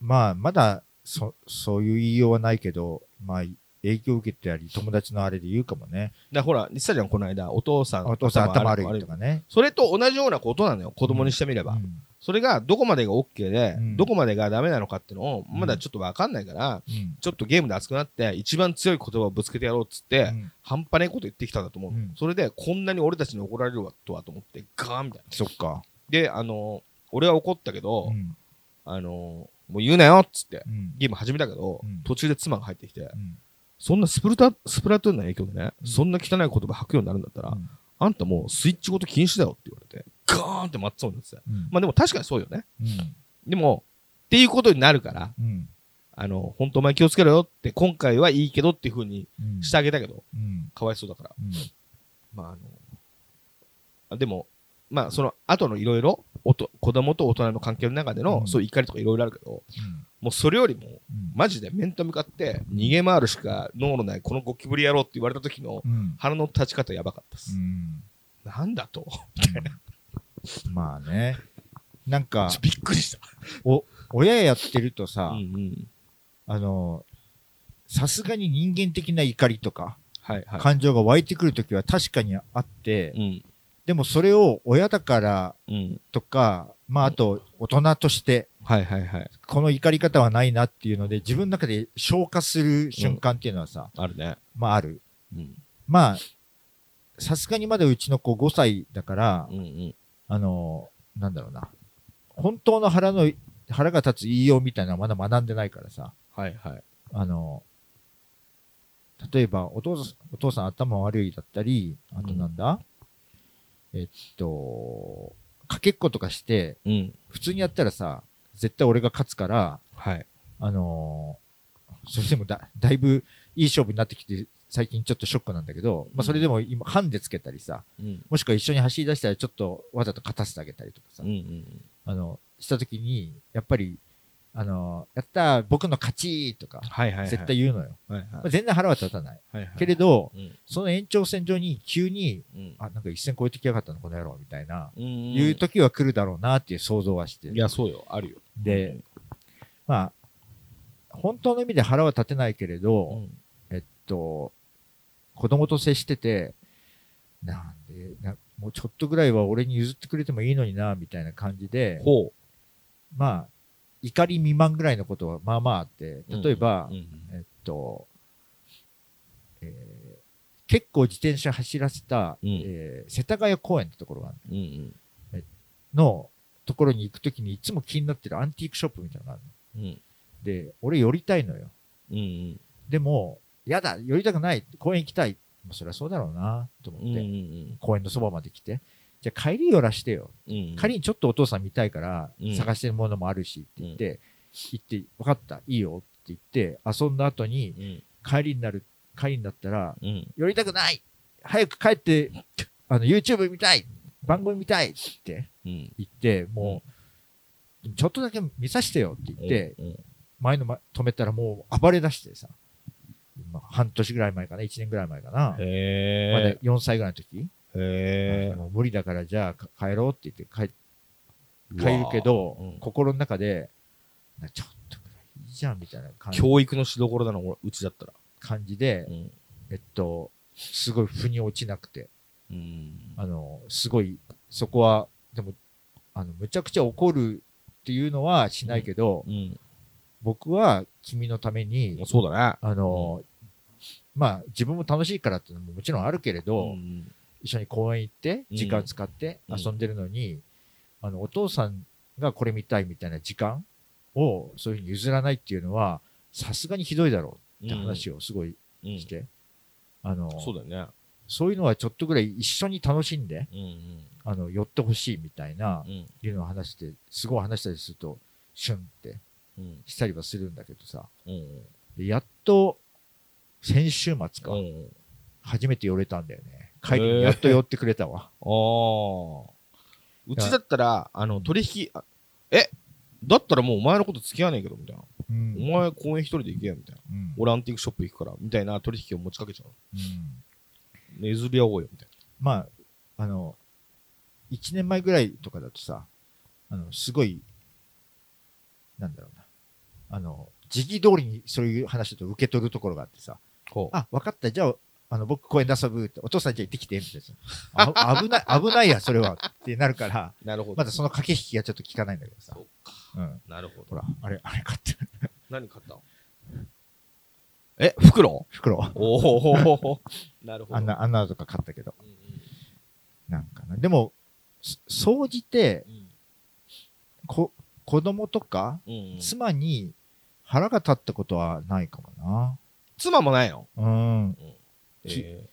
まあ、まだ、そ、そういう言いようはないけど、まあ、影響を受けてたり、友達のあれで言うかもね。だほら、言ってたじゃん、この間、お父さん。お父さん頭悪悪いとかね。それと同じようなことなのよ、子供にしてみれば。うんそれがどこまでが OK で、うんどこまでがダメなのかっていうのを、うんまだちょっとわかんないから、うん。ちょっとゲームで熱くなって、一番強い言葉をぶつけてやろうっつって、うん半端ないこと言ってきたんだと思う。うんそれで、こんなに俺たちに怒られるわとはと思って、ガーンみたいな。そっか。で、あの、俺は怒ったけど、うん。あの、もう言うなよっつって、うん。ゲーム始めたけど、うん途中で妻が入ってきて、うんそんなスプルタ、スプラトゥーンの影響でね、うんそんな汚い言葉吐くようになるんだったら、うんあんたもうスイッチごと禁止だよって言われて、ガーンって松そうになってて。うんまあでも確かにそうよね。うん。でも、っていうことになるから、うん。あの、本当お前気をつけろよって、今回はいいけどっていう風にうん。してあげたけど、うん。かわいそうだから。うん。まああの、あでも、まあその後のいろいろ、おと子供と大人の関係の中での、うんそういう怒りとかいろいろあるけど、うんもうそれよりも、うんマジで面と向かって逃げ回るしか脳のないこのゴキブリ野郎って言われた時のうん。腹の立ち方やばかったです。うん。なんだとまあね。なんか、びっくりした。お、親やってるとさ、うんうん。あの、さすがに人間的な怒りとか、はいはい。感情が湧いてくるときは確かにあって、うん。でもそれを親だからうん。とか、まああと大人として、はいはいはい。この怒り方はないなっていうので、自分の中で消化する瞬間っていうのはさ、あるね。まあある。うん。まあ、さすがにまだうちの子5歳だから、うんうん。あの、なんだろうな。本当の腹の、腹が立つ言いようみたいなのはまだ学んでないからさ。はいはい。あの、例えば、お父さん、お父さん頭悪いだったり、あとなんだ、えっと、かけっことかして、うん。普通にやったらさ、絶対俺が勝つから、はい。あのそれでもだ、だいぶいい勝負になってきて、最近ちょっとショックなんだけど、まあそれでも今、ハンデつけたりさ、うん。もしくは一緒に走り出したらちょっとわざと勝たせてあげたりとかさうん、うん。あの、したときに、やっぱり、あのやったー僕の勝ちとか、はいはいはい。絶対言うのよ。はいはいまあ、全然腹は立たない。はいはい。けれど、うん。その延長線上に急に、うん。あ、なんか一線超えてきやがったの、この野郎、みたいな、うん。いう時は来るだろうなっていう想像はしてる。いや、そうよ。あるよ。で、まあ、本当の意味で腹は立てないけれうど、ん。えっと、子供と接してて、なんでな、もうちょっとぐらいは俺に譲ってくれてもいいのにな、みたいな感じで、ほまあ、怒り未満ぐらいのことはまあまああって、う。例えば、うん。えっと、えー結構自転車走らせた、うんえー世田谷公園ってところがあるうん。うん。のところに行くときにいつも気になってるアンティークショップみたいなのがあるの。うん。で、俺寄りたいのよ。うん。でも、やだ、寄りたくない。公園行きたい。まあそりゃそうだろうな、と思うん。うって、ん。公園のそばまで来て。じゃあ帰り寄らしてよ。うん。仮にちょっとお父さん見たいからうん。探してるものもあるしって言って、行って、分かった、いいよって言って、遊んだ後にうん。帰りになる、帰りになったら、うん。寄りたくない早く帰って、あの、YouTube 見たい番組見たいってうん。言って、もう、ちょっとだけ見させてよって言って、うん。前の、ま、止めたらもう暴れ出してさ、まあ、半年ぐらい前かな、1年ぐらい前かな。へまだえ4歳ぐらいの時、へえもう無理だからじゃあか帰ろうって言って帰帰るけど、うん。心の中で、なちょっとぐらいいいじゃんみたいな感じ。教育のしどころだな俺うちだったら。感じで、うん。えっと、すごい腑に落ちなくて、うん。あの、すごい、そこは、でも、あの、むちゃくちゃ怒るっていうのはしないけど、うん。僕は君のために、そうだね。あの、まあ、自分も楽しいからっていうのももちろんあるけれど、ん一緒に公園行って、うん。時間使ってうん。遊んでるのに、あの、お父さんがこれ見たいみたいな時間を、そういうふうに譲らないっていうのは、さすがにひどいだろうって話をすごいうん。して、あの、そうだよね。そういうのはちょっとぐらい一緒に楽しんで、うんあの、寄ってほしいみたいなう、ん。いうのを話して、すごい話したりすると、シュンってうん。したりはするんだけどさ、うんでやっと、先週末か、うん。初めて寄れたんだよね。帰りにやっと寄ってくれたわ。ああ。うちだったら、あの、取引、あえ？だったらもうお前のこと付き合わねえけど、みたいな。うんお前公園一人で行けよ、みたいな。うん俺アンティークショップ行くから、みたいな取引を持ちかけちゃう。うんねずり合おうよ、みたいまあ、あの、1年前ぐらいとかだとさ、あの、すごい、なんだろうな。あの、時期通りにそういう話だと受け取るところがあってさ、あ、分かった、じゃあ、あの、僕公園で遊ぶって、お父さんじゃあ行ってきて、みたいな。あ危ない、危ないや、それは。ってなるから、う。なるほど。まだその駆け引きがちょっと効かないんだけどさそ。うか。うん。なるほど。ほら、あれ、あれ買ってる。何買った？の え、袋？袋。おおなるほど。あんな、あんなのとか買ったけど。うんうんなんかな。でも、そ総じて、こ、子供とか、うんうん妻に腹が立ったことはないかもな。妻もないの？うん。きえ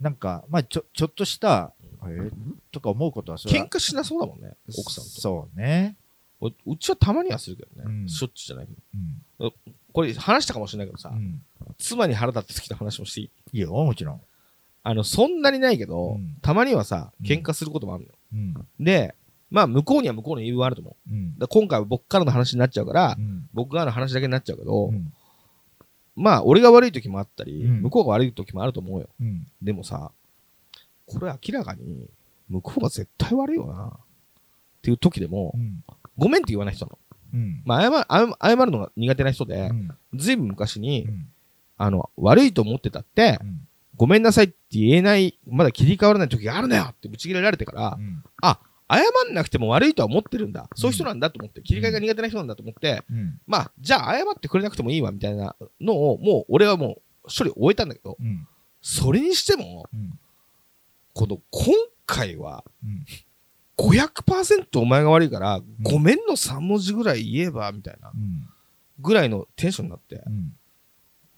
なんか、まあ、ちょ、ちょっとした、うえーとか思うことはそーれは喧嘩しなそうだもんね、奥さんと。そうね。おうちはたまにはするけどね。うんしょっちゅうじゃないけど。うん。これ話したかもしれないけどさ、うん。妻に腹立って好きな話もしていい？いいよ、もちろん。あの、そんなにないけど、うんたまにはさ、うん喧嘩することもあるのよ。うん。で、まあ、向こうには向こうの理由があると思う。今回は僕からの話になっちゃうから、うん。僕側の話だけになっちゃうけど、うん。まあ、俺が悪い時もあったり、うん向こうが悪い時もあると思うよ。うん。でもさ、これ明らかに、向こうが絶対悪いよな。っていう時でも、うん。ごめんって言わない人なの。うん。まあ、謝謝謝るのが苦手な人でう、ん。ずいぶん昔に、うん。あの、悪いと思ってたって、うん。ごめんなさいって言えない、まだ切り替わらない時があるのよってぶち切れられてからう、ん。謝んなくても悪いとは思ってるんだ。そういう人なんだと思って、切り替えが苦手な人なんだと思って、うん。まあ、じゃあ謝ってくれなくてもいいわみたいなのを、もう俺はもう処理終えたんだけど、うん。それにしても、うん。この今回はうん。500%お前が悪いから、ごめんの3文字ぐらい言えば、みたいなうん。ぐらいのテンションになって、うん。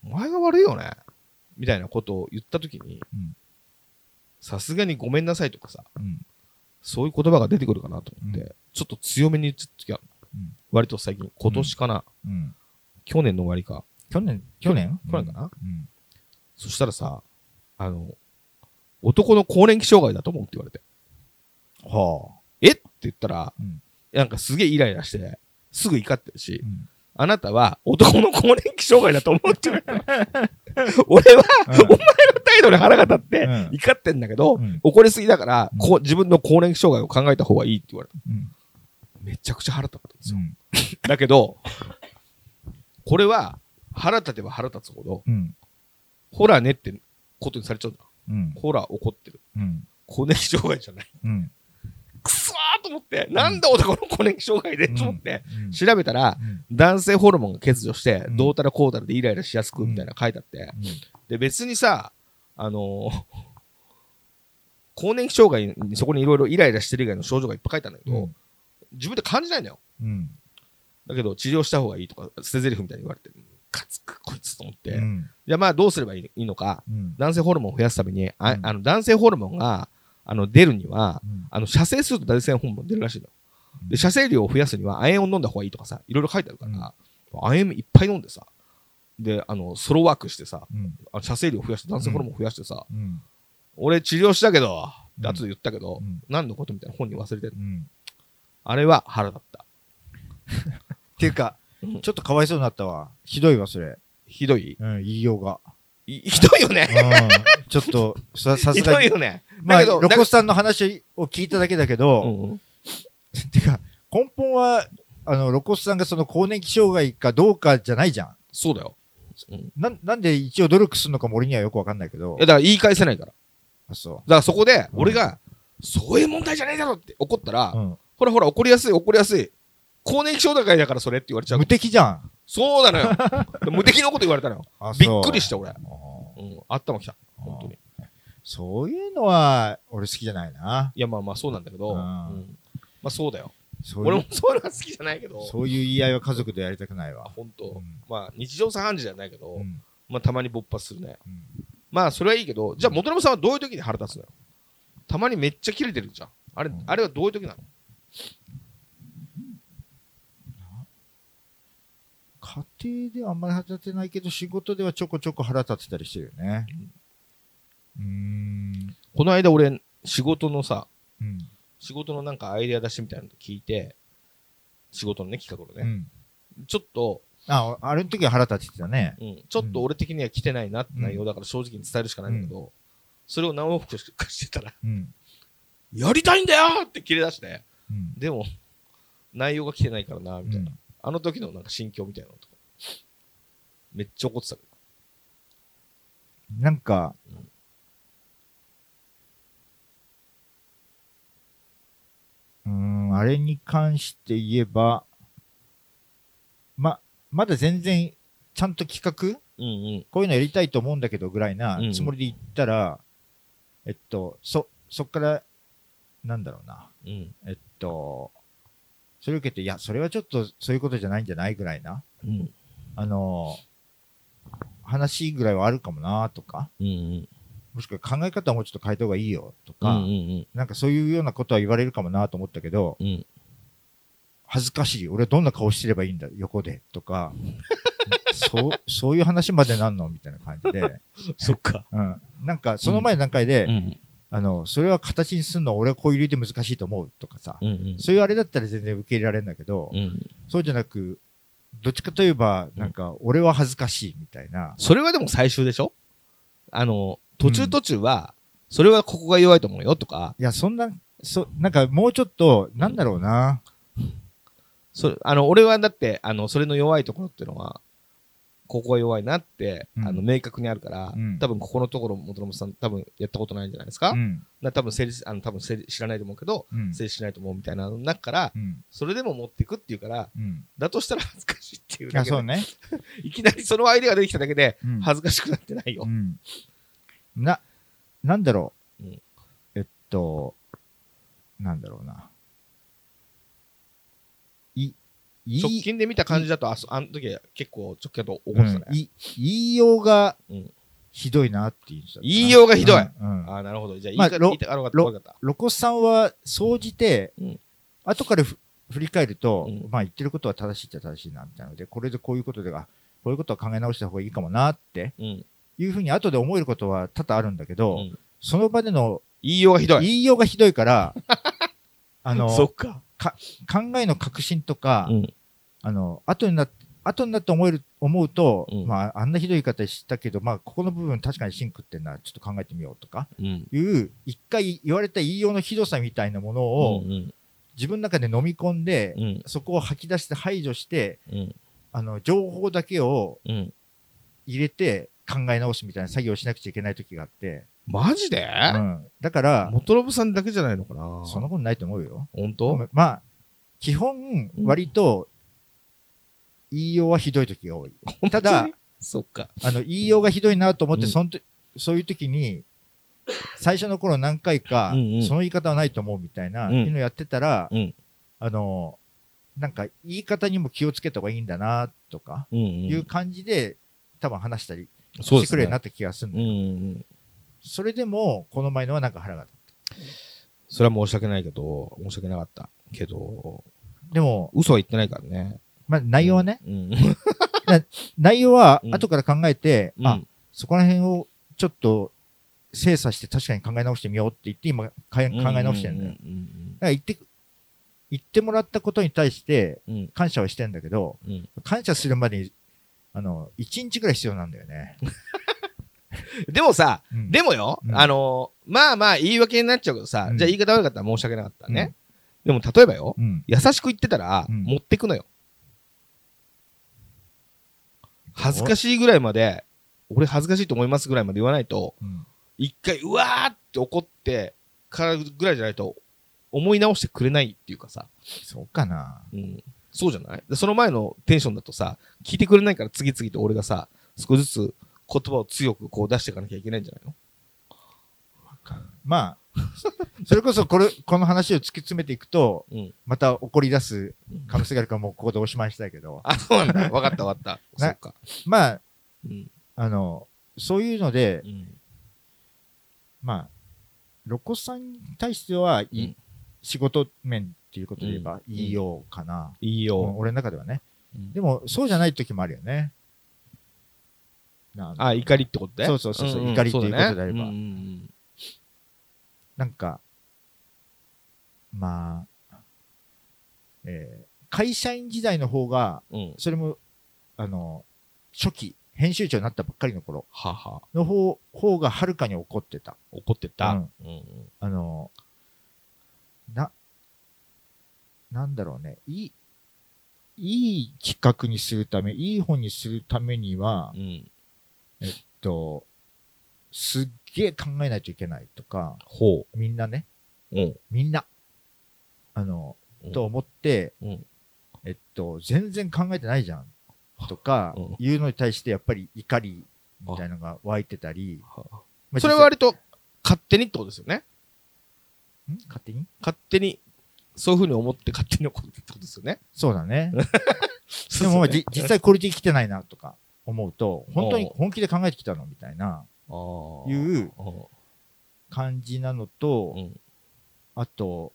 お前が悪いよねみたいなことを言った時にうん、さすがにごめんなさいとかさ、うん。そういう言葉が出てくるかなと思って、うちょっと強めに言っちゃった時は、うん割と最近、今年かな、うん。去年の終わりか。去年、去年去年？かな？うん。そしたらさ、あの、男の更年期障害だと思うって言われて、はあ。え？って言ったら、うんなんかすげえイライラして、すぐ怒ってるしう、ん。あなたは男の更年期障害だと思うって言われた。俺は、うんお前の態度に腹が立ってうん怒ってんだけど、うん怒りすぎだから、うんこう自分の更年期障害を考えた方がいいって言われた。うん。めちゃくちゃ腹立ったんですよ。うん。だけど、これは腹立てば腹立つほど、うん。ほらねってことにされちゃうんだ。うん。ほら怒ってる。うん。更年期障害じゃない。うん。くそーと思って、なんだ男の更年期障害で、と思って、うん調べたら、うん男性ホルモンが欠如して、うんどうたらこうたらでイライラしやすくみたいな書いてあって、で、別にさ、あのー更年期障害にそこにいろいろイライラしてる以外の症状がいっぱい書いてあるんだけど、うん自分で感じないんだよ。うん。だけど、治療した方がいいとか、捨て台詞みたいに言われて、カツくこいつと思って、うん。じゃあまあどうすればいいのか、うん。男性ホルモンを増やすために、あうんあの男性ホルモンが、あの、出るには、うん。あの、射精すると大戦本部出るらしいの。で、射精量を増やすには、亜鉛を飲んだ方がいいとかさ、いろいろ書いてあるから、亜鉛いっぱい飲んでさ、で、あの、ソロワークしてさ、うん。あの射精量増やして、男性ホルモン増やしてさ、うん。俺治療したけど、うん。って後で言ったけど、うん。何のことみたいな本人忘れてる。うん。あれは腹だった。っていうかうん。ちょっとかわいそうになったわ。ひどいわそれ。ひどい？うん言いようが。いひどいよね。うん。ちょっとさすがに。どいよね。まあロコスさんの話を聞いただけだけど、てか、根本は、あの、露骨さんがその更年期障害かどうかじゃないじゃん。そうだよ。うんな、なんで一応努力するのかも俺にはよくわかんないけどいや、。だから言い返せないから。あ、そだからそこで、うん俺が、そういう問題じゃねえだろって怒ったら、う。うん。ほらほら怒りやすい怒りやすい。更年期障害だからそれって言われちゃう無。敵じゃん。そうなのよ。無敵のこと言われたのよ。あびっくりした俺。うん。頭きた。本当に。そういうのは、俺好きじゃないな。いやまあまあそうなんだけど、うんうんまあそうだよ。そういう俺も、そういうのが好きじゃないけど、そういう言い合いは家族でやりたくないあわ。本当、うんまあ日常茶飯事じゃないけど、うん。まあたまに勃発するね。うんまあそれはいいけど、じゃあ元信さんはどういう時に腹立つの？よたまにめっちゃ切れてるじゃん。あれ、うんあれはどういう時なの？家庭ではあんまり腹立てないけど、仕事ではちょこちょこ腹立ってたりしてるよね。うーん。この間俺、仕事のさ、うん。仕事のなんかアイデア出しみたいなの聞いて、仕事のね、企画のね、うん。ちょっと、あ、あれの時は腹立ってたね。うん、ちょっと俺的には来てないなって内容だから正直に伝えるしかないんだけど、それを何往復かしてたら、うん。やりたいんだよって切れ出して、うん。でも、内容が来てないからな、みたいな。うんあの時のなんか心境みたいなのとか、めっちゃ怒ってた。なんか、うーん、あれに関して言えば、ま、まだ全然、ちゃんと企画うんうん。こういうのやりたいと思うんだけどぐらいなうんつもりで言ったら、えっと、そ、そっから、なんだろうな。うん。えっと、それを受けて、いや、それはちょっとそういうことじゃないんじゃないぐらいな。うん。あの、話ぐらいはあるかもなとか、うんうん。もしくは考え方をもうちょっと変えた方がいいよとか、うんうんなんかそういうようなことは言われるかもなと思ったけど、うん。うん。恥ずかしい。俺はどんな顔してればいいんだ、横で。とか、そう、そういう話までなんの？みたいな感じで。そっか。うん。なんか、その前の段階で、うん。あの、それは形にするの俺はこういう理由で難しいと思うとかさ、うんうん。そういうあれだったら全然受け入れられるんだけど、うん。そうじゃなく、どっちかといえば、なんか、俺は恥ずかしいみたいな。それはでも最終でしょ？あの、途中途中は、それはここが弱いと思うよとか、いや、そんな、そ、なんかもうちょっと、なんだろうな。そあの、俺はだって、あの、それの弱いところっていうのは、ここが弱いなって、うんあの、明確にあるから、うん多分ここのところ、元信さん多分やったことないんじゃないですか、うん。な多分成立、あの、多分成立知らないと思うけど、うん。成立しないと思うみたいなの中から、うん。それでも持っていくっていうから、うん。だとしたら 恥ずかしいっていういや、だけで、そうね。いきなりそのアイデアが出てきただけで、うん恥ずかしくなってないよ。うん。な、なんだろう。うんえっと、なんだろうな。い、い直近で見た感じだと、あそあの時は結構直近だと怒ってたね。うんい言いようがうんひどいなっていう人だったな。言いようがひどいうん。うんああ、なるほど。じゃあ、まあろ言いかった、ろわかった。露骨さんは、総じて、うん後からふ振り返ると、うんまあ言ってることは正しいっちゃ正しいな、みたいなので、これでこういうことで、あこういうことは考え直した方がいいかもなってうん。いうふうに後で思えることは多々あるんだけど、うんその場での言いようがひどい。言いようがひどいから、あの、そっか。考えの革新とか、うん。あの、後になって、後になって思える、思うと、うんまあ、あんなひどい言い方したけど、まあ、ここの部分確かにシンクってんな、ちょっと考えてみようとか、うん。いう、一回言われた言いようのひどさみたいなものを、うん。自分の中で飲み込んで、うん。そこを吐き出して排除して、うん。あの、情報だけをうん。入れて考え直すみたいな作業をしなくちゃいけない時があって、マジで？うん。だから、元信さんだけじゃないのかな？そんなことないと思うよ。本当？まあ、基本、割と、言いようはひどい時が多い。ただ、、そっか。あの、言いようがひどいなと思って、うん。そんとそういう時に、最初の頃何回か、その言い方はないと思うみたいな、うん。いうのやってたら、うん。あの、なんか言い方にも気をつけた方がいいんだな、とか、うん。いう感じで、多分話したりしてくれるようになった気がするの、うんうん。それでも、この前のはなんか腹が立それは申し訳ないけど、申し訳なかった。けど、でも、嘘は言ってないからね。まあ、内容はね、うん。内容はうん。後から考えて、あうん、そこら辺をちょっと精査して確かに考え直してみようって言って今かえ考え直してるんだよ。だかうんら言って、言ってもらったことに対してうんうん。感謝はしてんだけど、うん。感謝するまでに、あの、1日ぐらい必要なんだよね。でもさ、うんでもよ、うんあのーまあまあ言い訳になっちゃうけどさ、うんじゃあ言い方悪かったら申し訳なかったね。でも例えばよ、うん。優しく言ってたら、うん持ってくのよ。恥ずかしいぐらいまで、俺恥ずかしいと思いますぐらいまで言わないと、うん一回、うわーって怒ってからぐらいじゃないと、思い直してくれないっていうかさ、そうかな。うん、そうじゃない？でその前のテンションだとさ、聞いてくれないから次々と俺がさ、少しずつ言葉を強くこう出していかなきゃいけないんじゃないの？まあ、それこそこれ、この話を突き詰めていくと、うん。また怒り出す可能性があるからもうここでおしまいしたいけど、あ、そうなんだ。わかったわかった。そなっか。まあ、うん。あの、そういうのでう、ん。まあ、ロコさんに対しては、いうん仕事面っていうことで言えばうん言いようかな。うんいいよ。俺の中ではね。うんでも、そうじゃない時もあるよね。なあ、怒りってことで？そうそうそう怒りっていうことであればなんか、まあ、えー会社員時代の方が。それも、あの、初期、編集長になったばっかりの頃。の方方がはるかに怒ってた。怒ってた？あの、な、なんだろうね。いい、いい企画にするため、いい本にするためにはう、ん。と、すっげえ考えないといけないとか、ほみんなね、う。うん。みんな、あの、うんと思って、うん。えっと、全然考えてないじゃん。とかうん、いうのに対してやっぱり怒りみたいなのが湧いてたり、まあそれは割と勝手にってことですよね。ん？勝手に？勝手に、そういうふうに思って勝手に怒ってってことですよね。そうだね。で でも実際クオリティ来てないなとか思うと、本当に本気で考えてきたのみたいなあいうう感じなのと、ん。あと、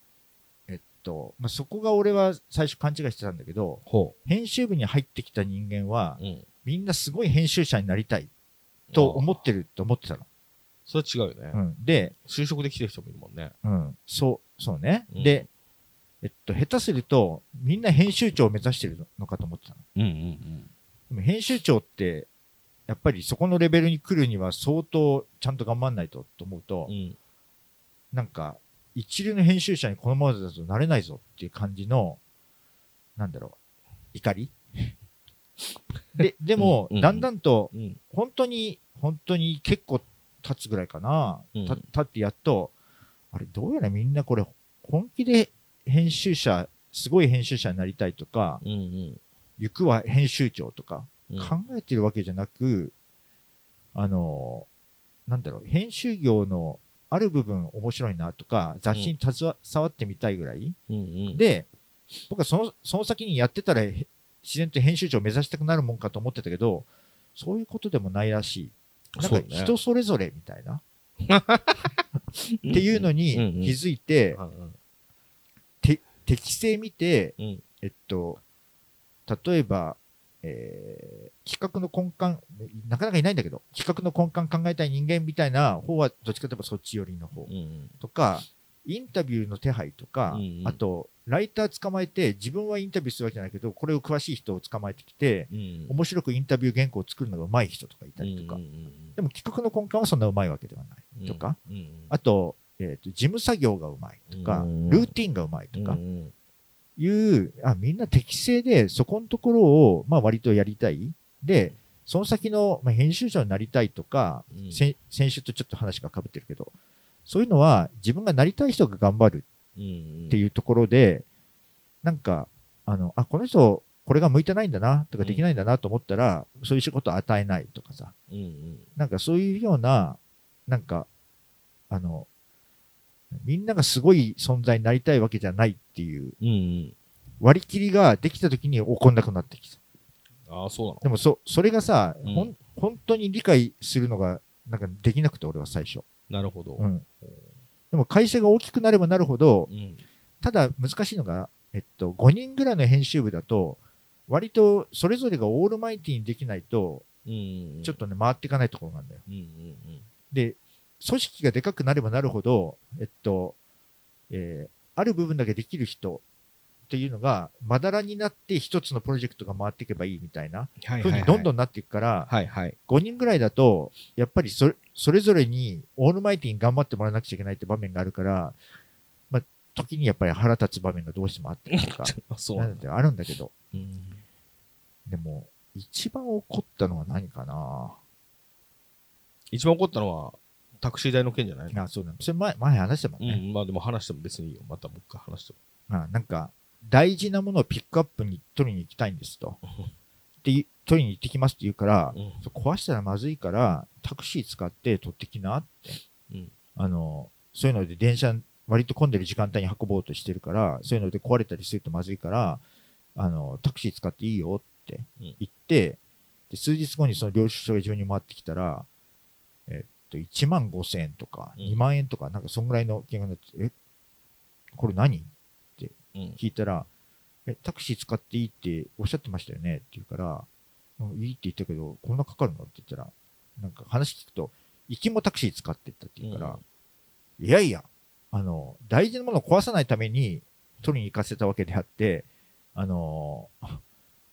えっと、まあ、そこが俺は最初勘違いしてたんだけど、ほ編集部に入ってきた人間はう。、うん。みんなすごい編集者になりたいと思ってると思ってたの。それは違うよね。うん、で、就職できてる人もいるもんね。うん、そう、そうね。うんで、えっと、下手すると、みんな編集長を目指してるのかと思ってたの。うんうんでも編集長って、やっぱりそこのレベルに来るには相当ちゃんと頑張んないとと思うと、うん。うん。なんか、一流の編集者にこのままだとなれないぞっていう感じの、なんだろう、怒り？で、でも、うんうんだんだんと、うん。本当に、本当に結構経つぐらいかな、う経ってやっと、あれ、どうやらみんなこれ、本気で編集者、すごい編集者になりたいとか、うんうん行くは編集長とか、うん。考えてるわけじゃなく、あの、なんだろう、編集業のある部分面白いなとか、雑誌に携わってみたいぐらい、うんうん。で、僕はそのその先にやってたら、へ自然と編集長を目指したくなるもんかと思ってたけど、そういうことでもないらしい。なんか人それぞれみたいな。っていうのに気づいて、うんうんて適性見て、うん。えっと、例えば、えー企画の根幹、なかなかいないんだけど、企画の根幹考えたい人間みたいな方は、どっちかといえばそっち寄りの方うんうん。とか、インタビューの手配とか、うんうん。あと、ライター捕まえて、自分はインタビューするわけじゃないけど、これを詳しい人を捕まえてきて、うん面白くインタビュー原稿を作るのが上手い人とかいたりとか、うん。うんでも企画の根幹はそんな上手いわけではないとか、うんうんあと、えーと、事務作業が上手いとか、うん。ルーティンが上手いとかう、ん。いう、あ、みんな適正で、そこのところを、まあ割とやりたい。で、その先の、まあ、編集者になりたいとか、うん。先先週とちょっと話が被ってるけど、そういうのは自分がなりたい人が頑張るうん。っていうところで、なんか、あの、あ、この人、これが向いてないんだな、とかできないんだなと思ったら、そういう仕事を与えないとかさ、うん。うん。なんかそういうような、なんか、あの、みんながすごい存在になりたいわけじゃないっていううんうん割り切りができた時に起こんなくなってきた。ああ、そうなのでもそ、それがさ、うんほん、本当に理解するのが、なんかできなくて、俺は最初。なるほど。うん。でも会社が大きくなればなるほど、うん。ただ難しいのが、えっと、5人ぐらいの編集部だと、割とそれぞれがオールマイティにできないと、うん。ちょっとね、回っていかないところがあるんだよ。うんうんで、組織がでかくなればなるほど、えっと、えーある部分だけできる人っていうのが、まだらになって一つのプロジェクトが回っていけばいいみたいな、はいふうにどんどん。んなっていくから、はいはい。5人ぐらいだと、やっぱりそれそれぞれにオールマイティに頑張ってもらわなくちゃいけないって場面があるから、まあ、時にやっぱり腹立つ場面がどうしてもあったりとか、あ そうななん。てあるんだけど、うんでも、一番怒ったのは何かな？一番怒ったのは、タクシー代の件じゃないの？あ、そうだ。それ前、前話したもんね。うん。まあでも話しても別にいいよ。またもう一回話しても。あなんか、大事なものをピックアップに取りに行きたいんですと。で、取りに行ってきますって言うから、うんそれ壊したらまずいから、タクシー使って取ってきなって。うんあの、そういうので電車、割と混んでる時間帯に運ぼうとしてるから、そういうので壊れたりするとまずいから、あの、タクシー使っていいよってうん言って、で数日後にその領収書が自分に回ってきたら、えっと、1万5千円とか、うん。2万円とか、なんかそんぐらいの金額になって、え、これ何？うん。聞いたら、え、タクシー使っていいっておっしゃってましたよね？って言うから、うんいいって言ったけど、こんなかかるの？って言ったら、なんか話聞くと、行きもタクシー使ってったって言うから、いやいや、あの、大事なものを壊さないために取りに行かせたわけであって、あの、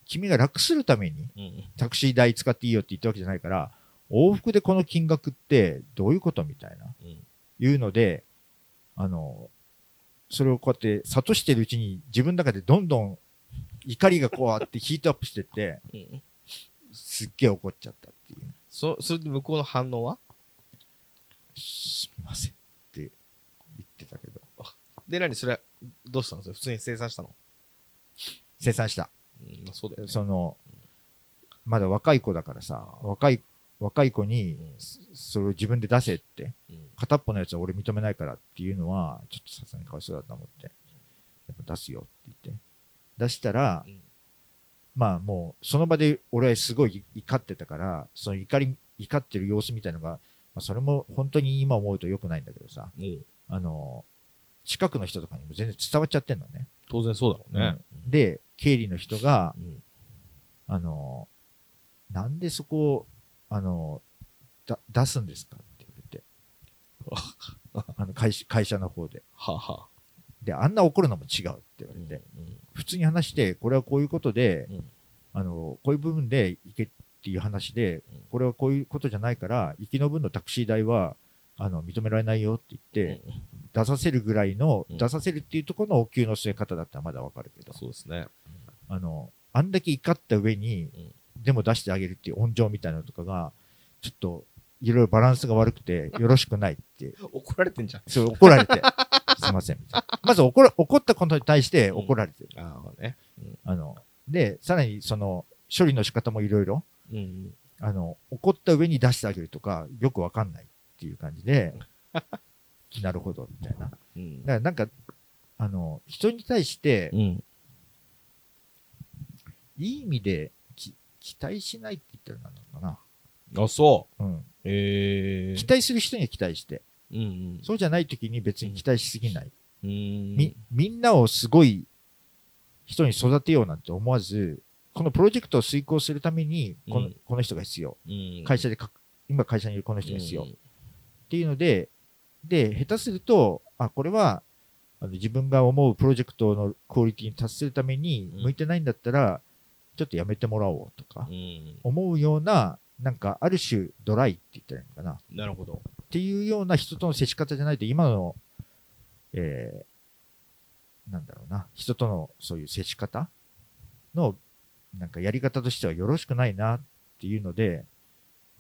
君が楽するために。タクシー代使っていいよって言ったわけじゃないから、往復でこの金額ってどういうことみたいな。うん。いうので、あの、それをこうやって諭してるうちに自分の中でどんどん怒りがこうあってヒートアップしてって、うん。すっげえ怒っちゃったっていう。そ、それで向こうの反応は？すみませんって言ってたけど、で、何それ、どうしたの？それ普通に生産したの？生産した。うん、まあそうだよね。その、まだ若い子だからさ、若い、若い子にうん、そそれを自分で出せって、うん。片っぽのやつは俺認めないからっていうのは、ちょっとさすがにかわいそうだと思って、やっぱ出すよって言って。出したら、うんまあもう、その場で俺はすごい怒ってたから、その怒り、怒ってる様子みたいのが、まあ、それも本当に今思うと良くないんだけどさ、あの、近くの人とかにも全然伝わっちゃってんのね。当然そうだろうね。で、経理の人が、うん。あの、なんでそこを、あの、だ出すんですかって言われて。あの会社会社の方で。はあはあ。で、あんな怒るのも違うって言われて。うん普通に話して、これはこういうことで、うんあの、こういう部分で行けっていう話でうん、これはこういうことじゃないから、行きの分のタクシー代は、あの、認められないよって言って、うん出させるぐらいの、うん出させるっていうところのお給の据え方だったらまだわかるけど、そうですね。あの、あんだけ怒った上に、でも出してあげるっていう温情みたいなのとかが、ちょっと、いろいろバランスが悪くて、よろしくないって、怒られてんじゃん。そう怒られて、すいません、みたいな。まず怒ら、怒ったことに対して怒られてる。ああ、ね。あの、で、さらにその、処理の仕方もいろいろ、うん。あの、怒った上に出してあげるとか、よくわかんないっていう感じで、なるほど、みたいな。だかうん。らなんか、あの、人に対してう、ん。いい意味でき期待しないって言ったらなのかあ、そな。うん。う。ええ期待する人には期待して、うんうん。そうじゃない時に別に期待しすぎない。うーん。み、みんなをすごい人に育てようなんて思わず、このプロジェクトを遂行するために、この,、うんこの人が必要。うん会社でか今会社にいるこの人が必要。うんっていうので、で、下手すると、あ、これは、あの自分が思うプロジェクトのクオリティに達するためにうん向いてないんだったら、ちょっとやめてもらおうとか、うん。思うような、なんか、ある種ドライって言ったらいいのかな。っなるほど。ていうような人との接し方じゃないと、今の、えー、なんだろうな、人とのそういう接し方の、なんかやり方としてはよろしくないなっていうので、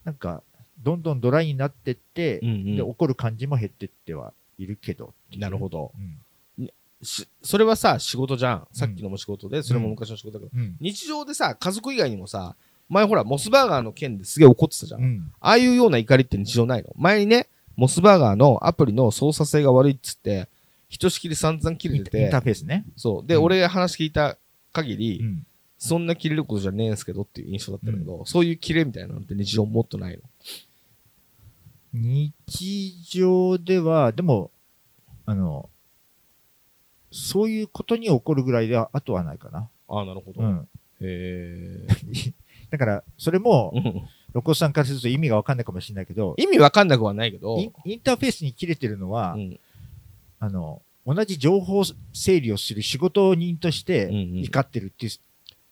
なんか、どんどんドライになってって、んで、怒る感じも減ってってはいるけど。なるほど。うん。しそれはさ、仕事じゃん。さっきのも仕事で、それも昔の仕事だけど、うん。日常でさ、家族以外にもさ、前ほら、モスバーガーの件ですげえ怒ってたじゃん。うん。ああいうような怒りって日常ないの？前にね、モスバーガーのアプリの操作性が悪いっつって、ひとしきり散々切れてインターて、フェースね。そう。で、うん俺が話聞いた限り、うん。そんな切れることじゃねえんすけどっていう印象だったんだけど、そういう切れみたいなのって日常もっとないの？日常では、でも、あの、そういうことに起こるぐらいでは、あとはないかな。ああ、なるほど。うん。へ だから、それも、え。ロコさんからすると意味がわかんないかもしれないけど、意味わかんなくはないけど、インインターフェースに切れてるのは、うんあの、同じ情報整理をする仕事人としてうんうん怒ってるっていう、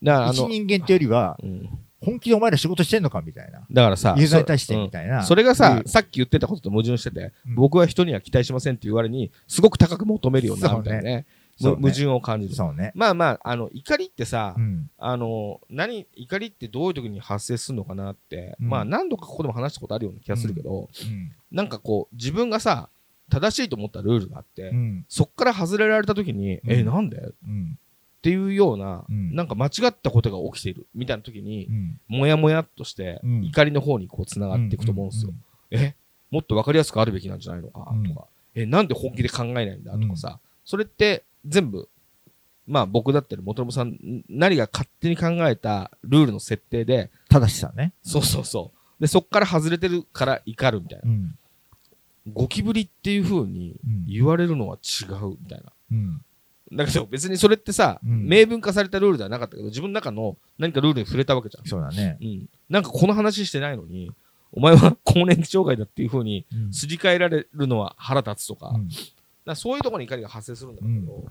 だからあの、一人間ってよりは、うん本気でお前ら仕事してんのかみたいな。だからさ、ユーザーに対してそみたいな。うんそれがささっき言ってたことと矛盾してて、うん僕は人には期待しませんっていう割に、すごく高く求めるようになるみたいなね。そうねむ矛盾を感じる。そうね。まあまあ、あの、怒りってさ、うん。あの、何、怒りってどういう時に発生するのかなって、うんまあ何度かここでも話したことあるような気がするけど、うん。なんかこう、自分がさ、正しいと思ったルールがあって、うん。そっから外れられた時に、うんえ、なんでっうん。ていうような、うんなんか間違ったことが起きているみたいな時にう、ん。もやもやっとして、うん怒りの方にこう繋がっていくと思うんですよ。え？もっと分かりやすくあるべきなんじゃないのか、うんとか、え、なんで本気で考えないんだ？とかさ、それって全部、まあ僕だったり元信さん、何が勝手に考えたルールの設定で、正しさね。そうそうそう。で、そっから外れてるから怒るみたいな。うん。ゴキブリっていう風にうん言われるのは違うみたいな。うん。だけど別にそれってさ、うん明文化されたルールではなかったけど、自分の中の何かルールに触れたわけじゃん。そうだね。うん。なんかこの話してないのに、お前は 更年期障害だっていう風にうんすり替えられるのは腹立つとか、うんらそういうところに怒りが発生するんだけど、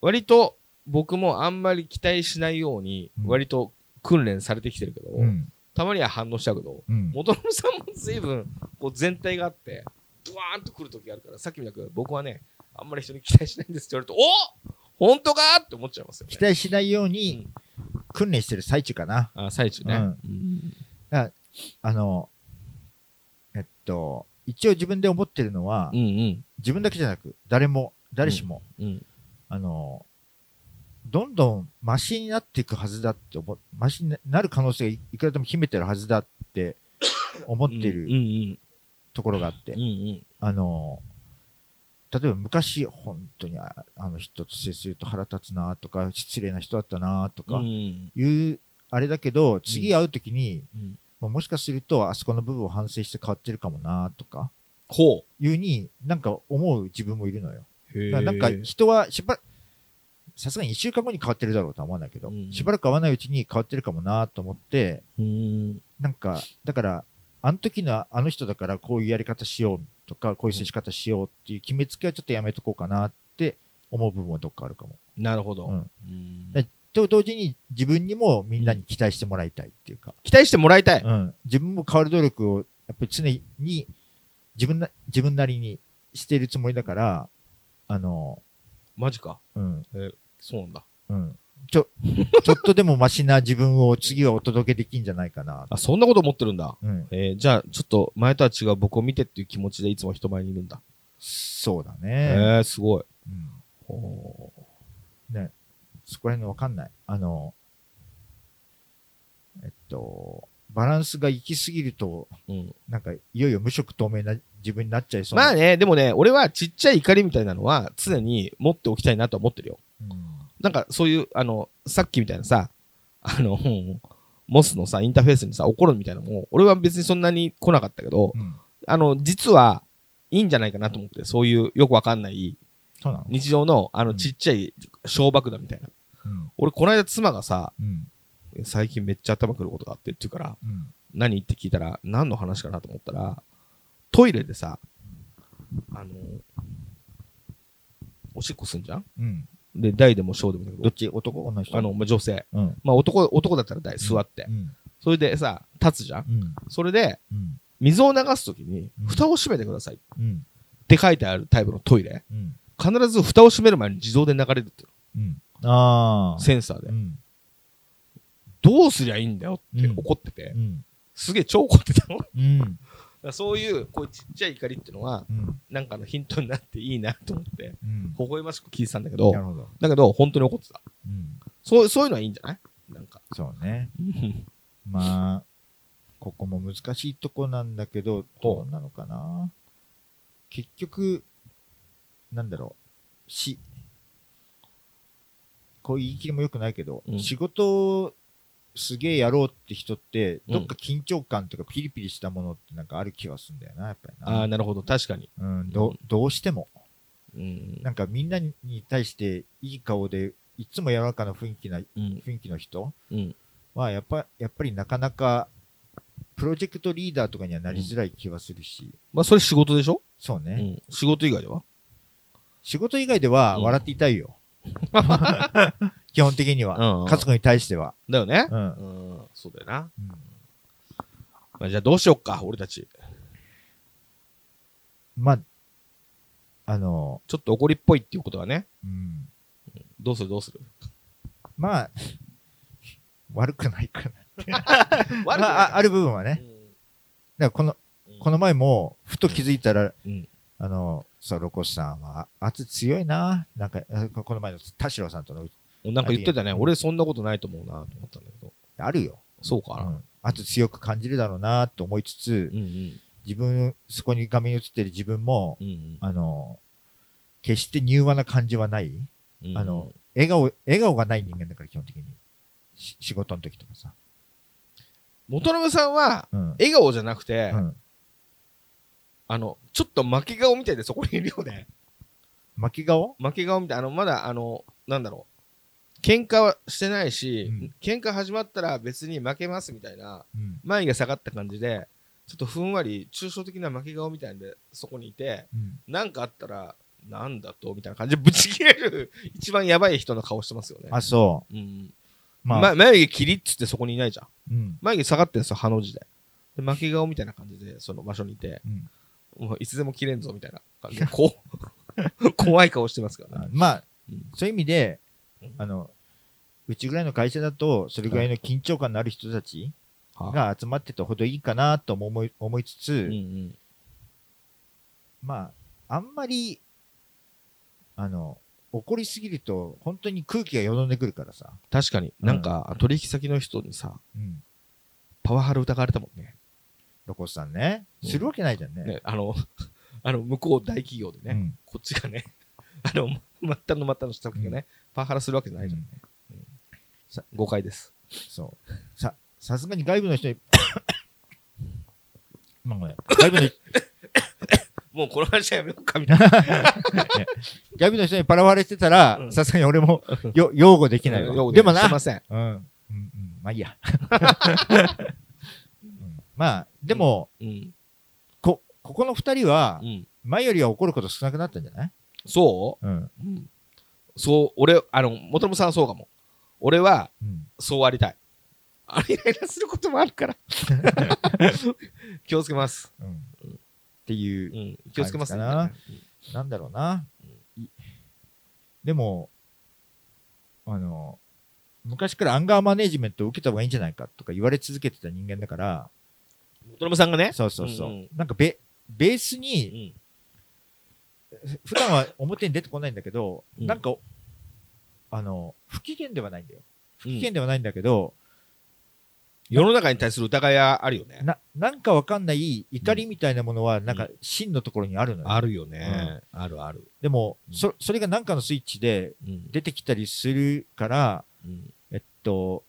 割と僕もあんまり期待しないように、うん割と訓練されてきてるけど、うん。たまには反応しちゃうけど、うん。元信さんも随分こう全体があって、ブワーンと来る時があるから、さっきみたく僕はね、あんまり人に期待しないんですって言われると、お本当か？って思っちゃいますよね。期待しないように訓練してる最中かな。あ最中ね。うん。うん。あの、えっと、一応自分で思ってるのは、うんうん。自分だけじゃなく、誰も、誰しも、うん。あの、どんどんマシになっていくはずだって思う、マシになる可能性がいいくらでも秘めてるはずだって思ってうんるうんところがあってうんう、ん。あの、例えば昔、本当にああの人と接すると腹立つなとか、失礼な人だったなとかいう、あれだけど、次会うときに、もしかすると、あそこの部分を反省して変わってるかもなとか、ほいうに、なんか思う自分もいるのよ。なんか人はしばさすがに一週間後に変わってるだろうとは思わないけど、うん。しばらく会わないうちに変わってるかもなと思って、うん。なんか、だから、あの時のあの人だからこういうやり方しようとか、こういう接し方しようっていう決めつけはちょっとやめとこうかなって思う部分はどっかあるかも。なるほど。うんうんでと同時に自分にもみんなに期待してもらいたいっていうか、期待してもらいたい。うん、自分も変わる努力をやっぱり常に自分な自分なりにしているつもりだから、あの、マジか。うん、そうなんだ。うん。ちょ、ちょっとでもマシな自分を次はお届けできんじゃないかな。あ、そんなこと思ってるんだ。うん。えーじゃあ、ちょっと前とは違う僕を見てっていう気持ちでいつも人前にいるんだ。そうだえね。ー、すごい。うん。ほね。そこら辺のわかんない。あの、えっと、バランスが行き過ぎると、ううん、なんか、いよいよ無色透明な自分になっちゃいそうな。まあね、でもね、俺はちっちゃい怒りみたいなのは常に持っておきたいなとは思ってるよ。うん。なんかそういう、あの、さっきみたいなさ、あの、モスのさ、インターフェースにさ、怒るみたいなのも、俺は別にそんなに来なかったけど、うん。あの、実はいいんじゃないかなと思って、そういうよくわかんない日常のあのうんちっちゃい小爆弾みたいな。うん。俺、この間妻がさ、うん。最近めっちゃ頭くることがあってって言うから、うん。何って聞いたら、何の話かなと思ったら、トイレでさ、あの、おしっこすんじゃん？うん。で、大でも小でもいいんだけどっち？男？女の人？ど、あの、まあ、女性。うん。まあ、男、男だったら大、座ってう。ん。それでさ、立つじゃんうん。それで、うん。水を流すときにうん、蓋を閉めてくださいっうん。て書いてあるタイプのトイレ。うん。必ず蓋を閉める前に自動で流れるっていううん。ああ。センサーでう。ん。どうすりゃいいんだよってうん怒ってて、うん。すげえ超怒ってたの。うん。らそういう、こういうちっちゃい怒りっていうのは、うん。なんかのヒントになっていいなと思って、うん。微笑ましく聞いてたんだけどど。だけど、本当に怒ってた？うん。そう、そういうのはいいんじゃない？なんか。そうね。まあ、ここも難しいとこなんだけど、どうなのかな？結局、なんだろう、し、こういう言い切りも良くないけど、うん仕事すげえやろうって人って、うんどっか緊張感とかピリピリしたものってなんかある気がするんだよな、やっぱりな。ああ、なるほど。確かに。うん、どどうしても。うん。なんかみんなに対していい顔で、いつも柔らかな雰囲気な、うん。雰囲気の人うん。は、やっぱ、やっぱりなかなか、プロジェクトリーダーとかにはなりづらい気はするし、まあ、それ仕事でしょ？そうね。うん。仕事以外では？仕事以外ではうん笑っていたいよ。基本的には。うんうん家族に対しては。だよね。うん。うん。そうだよな。うんまあ、じゃあどうしよっか、俺たち。まあ、あの、ちょっと怒りっぽいっていうことはね。うん。どうするどうする？まあ、悪くないかな。悪くまあ、ないあある部分はね。だからこの、この前も、ふと気づいたら、うん。あの、そう、ロコスさんは、圧強いな。なんか、あここの前の田代さんとの、うん。なんか言ってたね。うん俺そんなことないと思うなと思ったんだけど。あるよ。そうかな。うん。圧強く感じるだろうなと思いつつう、ん自分、そこに画面に映ってる自分も、うん。うんあの、決して柔和な感じはない。うん。あの、笑顔、笑顔がない人間だから、基本的に。し仕事の時とかさ。元信さんは、うん。笑顔じゃなくて、うん。あの、ちょっと負け顔みたいでそこにいるよね。巻き顔？負け顔みたい。あの、まだ、あの、なんだろう。喧嘩はしてないし、うん喧嘩始まったら別に負けますみたいな、うん。前が下がった感じで、ちょっとふんわり抽象的な負け顔みたいで、そこにいて、うん。なんかあったら、なんだとみたいな感じでぶち切れる、一番やばい人の顔してますよね。あ、そうん。う。まあ、ま、眉毛切りっつってそこにいないじゃん。うん。眉毛下がってんですよ、ハの字で。で負け顔みたいな感じで、その場所にいて、うん。もういつでも切れんぞみたいな感じで、こう、怖い顔してますからね。あまあうん、そういう意味でうん、あの、うちぐらいの会社だと、それぐらいの緊張感のある人たちはあが集まってたほどいいかなとも思い思いつつ、うんうん。まあ、あんまり、あの、怒りすぎると、本当に空気がよどんでくるからさ。確かに、うんなんか、取引先の人にさ、うん。パワハラ疑われたもんね。ロコスさんね。うんするわけないじゃんね。ね、あの、あの、向こう大企業でね、うん。こっちがね、あの、末端の末端の人がね、うんパワハラするわけじゃないじゃんね。うんさ誤解です。そう。さ、さすがに外部の人に、まあごめん外部の、もうこの話はやめようか、みたいな。外部の人にパラわれてたらう、んさすがに俺も よ擁護できないわ。でもなすい、ません。うん。うんうん。まあいいや。うんまあ、でも、うん。こ、ここの二人はう、ん。前よりは怒ること少なくなったんじゃない？そう？うん。うん。そう、俺、あの、元信さんはそうかも。俺は、うん。そうありたい。あれイライラすることもあるから。気をつけます。うん。っていうう、ん。気をつけますね。感なんだろうな。いでも、あの、昔からアンガーマネジメントを受けた方がいいんじゃないかとか言われ続けてた人間だから、元信さんがね？そうそうそう。うんうんなんかベ、ベースうに、ん。普段は表に出てこないんだけど、うんなんか、あの、不機嫌ではないんだよ。不うん機嫌ではないんだけど、世の中に対する疑いはあるよね。な、なんかわかんない怒りみたいなものは、なんか真のところにあるのよ。あるよね。あるある。でも、うんそ、それがなんかのスイッチでうん。出てきたりするから、うんえっと、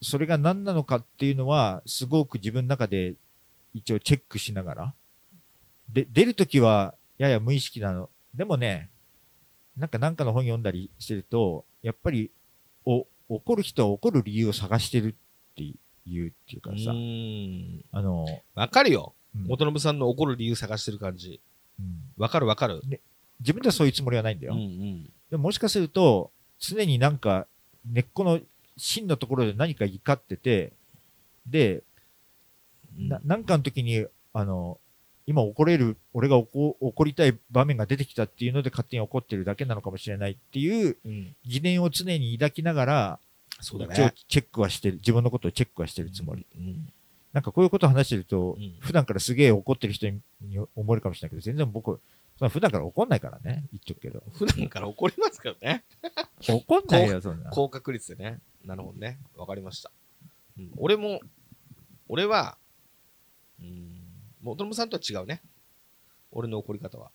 それが何なのかっていうのは、すごく自分の中で一応チェックしながら。で、出るときは、やや無意識なの。でもね、なんかなんかの本読んだりしてると、やっぱり、お、怒る人は怒る理由を探してるっていうっていうかさ、うん。あの、わかるよ。うん元信さんの怒る理由探してる感じ。うんわかるわかる。自分ではそういうつもりはないんだよ。うんうん。でももしかすると、常になんか根っこの芯のところで何か怒ってて、で、うんななんかの時に、あの、今怒れる、俺が怒怒りたい場面が出てきたっていうので勝手に怒ってるだけなのかもしれないっていううん。疑念を常に抱きながら、そうだ一応ね。チェックはしてる、自分のことをチェックはしてるつもり。うん。なんかこういうことを話してると、うん普段からすげえ怒ってる人にに思えるかもしれないけど、全然僕、普段から怒んないからね、言っとくけど。普段から怒りますからね。怒んないよ、そんな。高確率でね。なるほどね。わかりました。うん、俺も、俺は、うん、元信さんとは違うね。俺の怒り方は。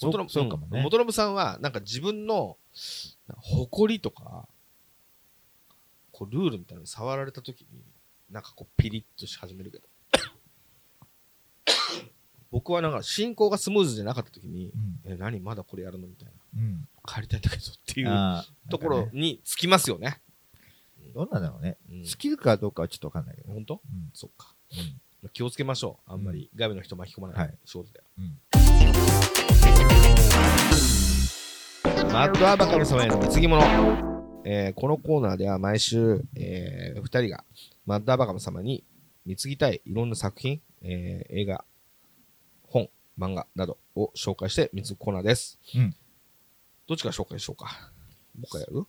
元信そうかもね。ん。元信さんは、なんか自分の誇りとか、こうルールみたいなのに触られた時になんかこうピリッとし始めるけど。僕はなんか進行がスムーズじゃなかった時にうん。え何？まだこれやるの？みたいな。うん。帰りたいんだけどっていうところにつきますよね。どうなんだろうね。うん。スキルかどうかはちょっとわかんないけど。本当？うん。そっか。うん気をつけましょう。あんまり外部の人巻き込まなはい。い仕事で。うん。マッドアバカム様への貢ぎ物、えーこのコーナーでは毎週、えー、2人がマッドアバカム様に貢ぎたいいろんな作品、えー映画、本、漫画などを紹介して貢ぐコーナーです。うん。どっちから紹介しようか？僕からやる？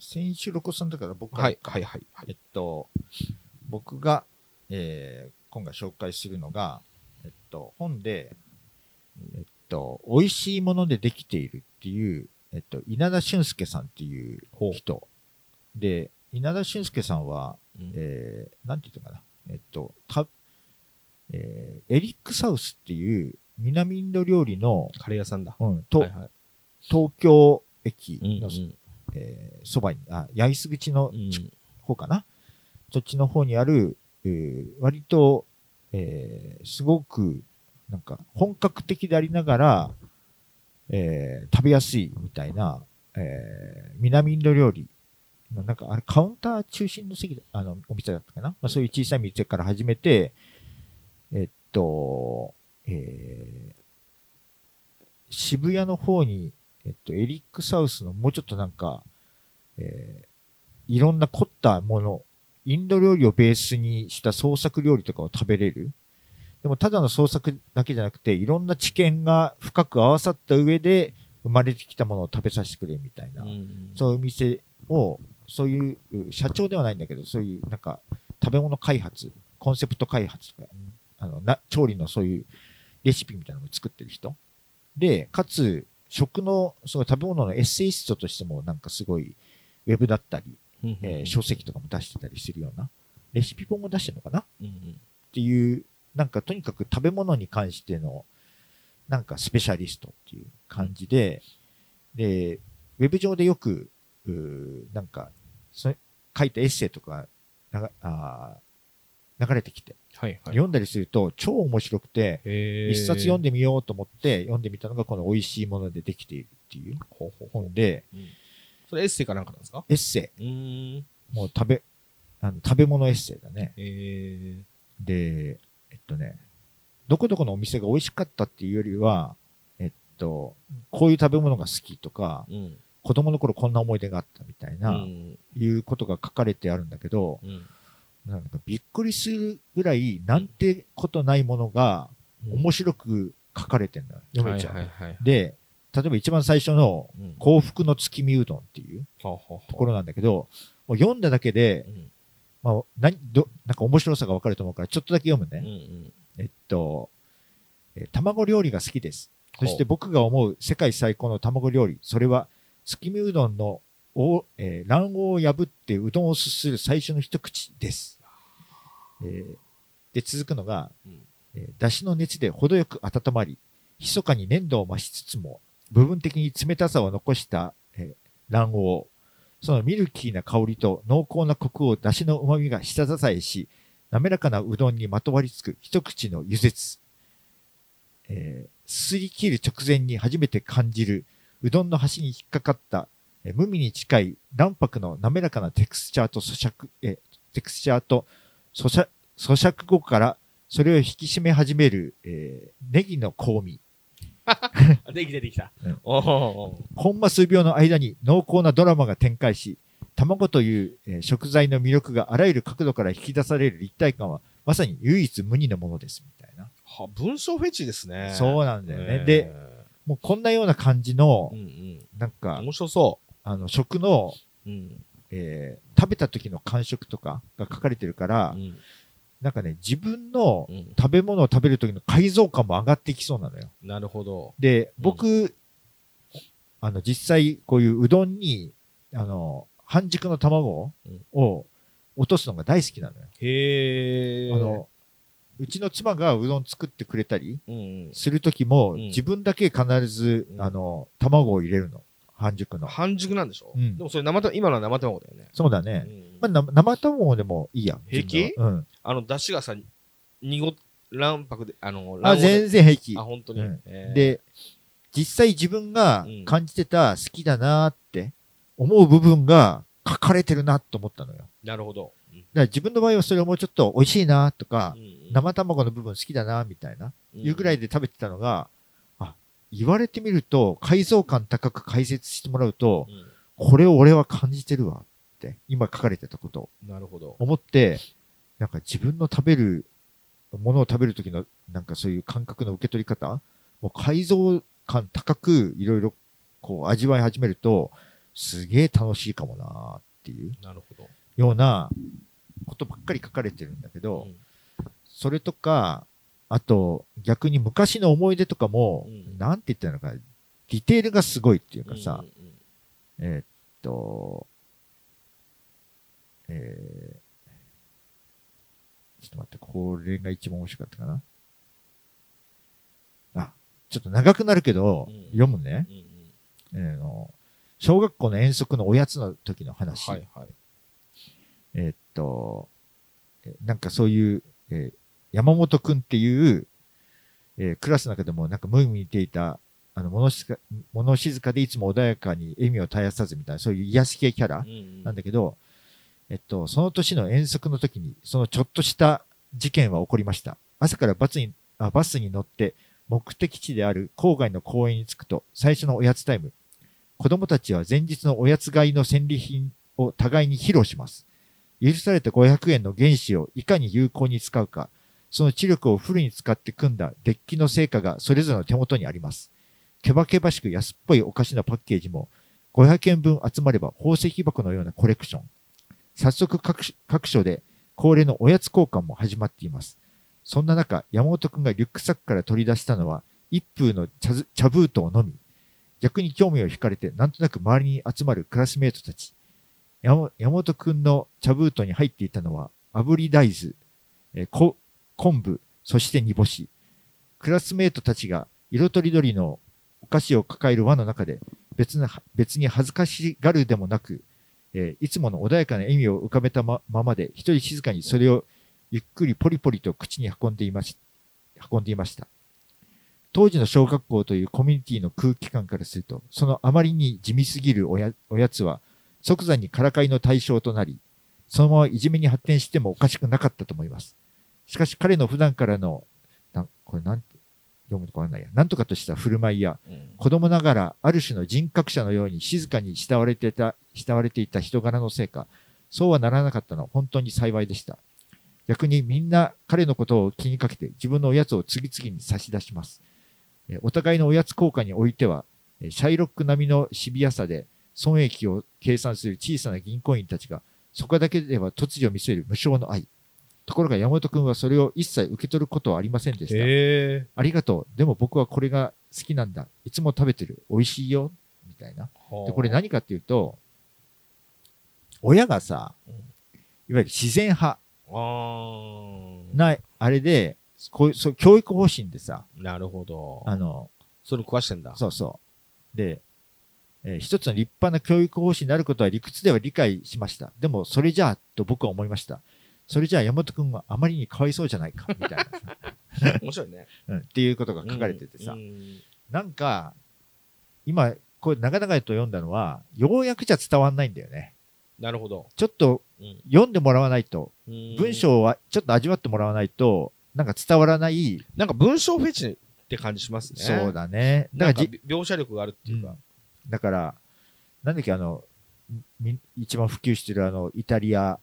先週ロコさんだから僕から。はい、はい、はい。はい。えっと、僕が、えー今回紹介するのが、えっと、本で、えっと、美味しいものでできているっていう、えっと、稲田俊介さんっていう人。で、稲田俊介さんは、うんえーなんて言ったかな。えっと、た、えーエリックサウスっていう南インド料理の、カレー屋さんだ。うん、と、はいはい東京駅うんの、えーそばに、あ、八重洲口のうんち方かな。そっちの方にある、えー割と、えーすごく、なんか、本格的でありながら、えー食べやすいみたいな、えー南インド料理、なんか、あれ、カウンター中心の席、あの、お店だったかな？まあ、そういう小さい店から始めて、えっと、えー渋谷の方に、えっと、エリックサウスのもうちょっとなんか、えーいろんな凝ったもの、インド料理をベースにした創作料理とかを食べれる？でもただの創作だけじゃなくて、いろんな知見が深く合わさった上で生まれてきたものを食べさせてくれみたいな、うんそういう店を、そういう、う社長ではないんだけど、そういうなんか食べ物開発、コンセプト開発とか、あの、な、調理のそういうレシピみたいなのを作ってる人。で、かつ、食の、その食べ物のエッセイストとしてもなんかすごい、ウェブだったり、えー書籍とかも出してたりするような、レシピ本も出してるのかな？っうんうん。ていう、なんかとにかく食べ物に関しての、なんかスペシャリストっていう感じで、で、ウェブ上でよく、なんか、そ書いたエッセイとか、あー流れてきて、はいはい。読んだりすると超面白くて、一冊読んでみようと思って読んでみたのがこの美味しいものでできているっていう。本で、うんそれエッセイかなんかなんですか？エッセうーん。イ、もう食べ、あの食べ物エッセイだね。えで、えっとね、どこどこのお店が美味しかったっていうよりは、えっと、こういう食べ物が好きとか、ーうん。子供の頃こんな思い出があったみたいな、うんいうことが書かれてあるんだけど、うんなんかびっくりするぐらい、なんてことないものが面白く書かれてんだよ。読めちゃう。で、例えば一番最初のうん。幸福の月見うどんっていうところなんだけど、もう読んだだけでう、ん。まあ、何、ど、なんか面白さがわかると思うから、ちょっとだけ読むうんうね。ん。えっと、えー卵料理が好きです。そしてほ僕が思う世界最高の卵料理、それは月見うどんのお、えー卵黄を破ってうどんをすする最初の一口です。えーで、続くのが、うん。えー出汁の熱で程よく温まり、密かに粘度を増しつつも、部分的に冷たさを残した、卵黄。そのミルキーな香りと濃厚なコクを出汁の旨味が下支えし、滑らかなうどんにまとわりつく一口の湯絶。えーすすり切る直前に初めて感じる、うどんの端に引っかかった、えー無味に近い卵白の滑らかなテクスチャーと咀嚼、えーテクスチャーと咀嚼咀嚼後からそれを引き締め始める、えーネギの香味。あできてできたうん。おおコンマ数秒の間に濃厚なドラマが展開し、卵という、えー食材の魅力があらゆる角度から引き出される立体感は、まさに唯一無二のものです、みたいな。は文章フェチですね。そうなんだよね。えーで、、もうこんなような感じのうん、うん。なんか、面白そあの、食の、う。うん。えー食べた時の感触とかが書かれてるから、うんなんかね、自分のうん食べ物を食べる時の解像感も上がっていきそうなのよ。なるほど。で、僕、あの、実際、こういううどんに、あの、半熟の卵を落とすのが大好きなのよ。へえ。あの、うちの妻がうどん作ってくれたりうんうん。する時も、うん自分だけ必ず、うんあの、卵を入れるの。半熟の。半熟なんでしょ、うんでもそれ生卵、今のは生卵だよね。そうだね。うんまあ、な生卵でもいいや。平気？うん。あの、出汁がさ、濁、卵白で、あの、あ、全然平気あ、。本当に。うんえー、で、実際自分がうん感じてた好きだなって思う部分が書かれてるなと思ったのよ。だかなるほど。うんら自分の場合はそれをもうちょっと美味しいなとか、うん生卵の部分好きだなみたいな、いうぐらいで。で食べてたのが、あ、言われてみると、解像感高く解説してもらうと、これを俺は感じてるわって、今書かれてたことなるほど。思って、なんか自分の食べる、ものを食べるときの、なんかそういう感覚の受け取り方もう解像感高くいろいろこう味わい始めると、すげえ楽しいかもなーっていうなるほど。ようなことばっかり書かれてるんだけど、うん。それとか、あと逆に昔の思い出とかも、うん。なんて言ったのかな、ディテールがすごいっていうかさ、うんうん。えーっと、えー、っと待って、これが一番面白かったかな。あ、ちょっと長くなるけど、うん読むね、えーの。小学校の遠足のおやつの時の話。はいはい。えーっと、えなんかそういう、えー山本くんっていう、えークラスの中でもなんか無意味に似ていた、あの、物静か、物静かでいつも穏やかに笑みを絶やさずみたいな、そういう癒し系キャラなんだけど、えっと、その年の遠足の時に、そのちょっとした事件は起こりました。朝からバスに、あバスに乗って、目的地である郊外の公園に着くと、最初のおやつタイム。子供たちは前日のおやつ買いの戦利品を互いに披露します。許された500円の原資をいかに有効に使うか、その知力をフルに使って組んだデッキの成果がそれぞれの手元にあります。けばけばしく安っぽいお菓子のパッケージも、500円分集まれば宝石箱のようなコレクション。早速各所で恒例のおやつ交換も始まっています。そんな中、山本くんがリュックサックから取り出したのは、一風の茶茶封筒のみ。逆に興味を惹かれて、なんとなく周りに集まるクラスメートたち。山本くんの茶封筒に入っていたのは、炙り大豆、えーこ昆布、そして煮干し。クラスメートたちが色とりどりのお菓子を抱える輪の中で、別な別に恥ずかしがるでもなく、えーいつもの穏やかな笑みを浮かべたままで、一人静かにそれをゆっくりポリポリと口に運んでいまし運んでいました。当時の小学校というコミュニティの空気感からすると、そのあまりに地味すぎるおやおやつは、即座にからかいの対象となり、そのままいじめに発展してもおかしくなかったと思います。しかし彼の普段からの、なこれなんて読むとこわかんないや、なんとかとした振る舞いや、うん子供ながらある種の人格者のように静かに慕われていた、慕われていた人柄のせいか、そうはならなかったのは本当に幸いでした。逆にみんな彼のことを気にかけて自分のおやつを次々に差し出します。えーお互いのおやつ交換においては、えーシャイロック並みのシビアさで損益を計算する小さな銀行員たちが、そこだけでは突如見せる無償の愛。ところが山本君はそれを一切受け取ることはありませんでした。へえ。ありがとう。でも僕はこれが好きなんだ。いつも食べてる。美味しいよ。みたいな。で、これ何かっていうと、親がさうん、いわゆる自然派な、あれで、こういう、そう、教育方針でさ、なるほど。あの、それ食わしてんだ。そうそう。で、えー一つの立派な教育方針になることは理屈では理解しました。でも、それじゃあ、と僕は思いました。それじゃあ、山本くんはあまりにかわいそうじゃないか、みたいなさ、面白いね。うん、っていうことが書かれててさ、うんなんか、今、これ長々と読んだのは、ようやくじゃ伝わんないんだよね。なるほど。ちょっとうん読んでもらわないと、うん文章はちょっと味わってもらわないと、なんか伝わらない、なんか文章フェチって感じしますね。そうだね。だからじ、描写力があるっていうか。だから、なんだっけ、あの、み一番普及してるあの、イタリア、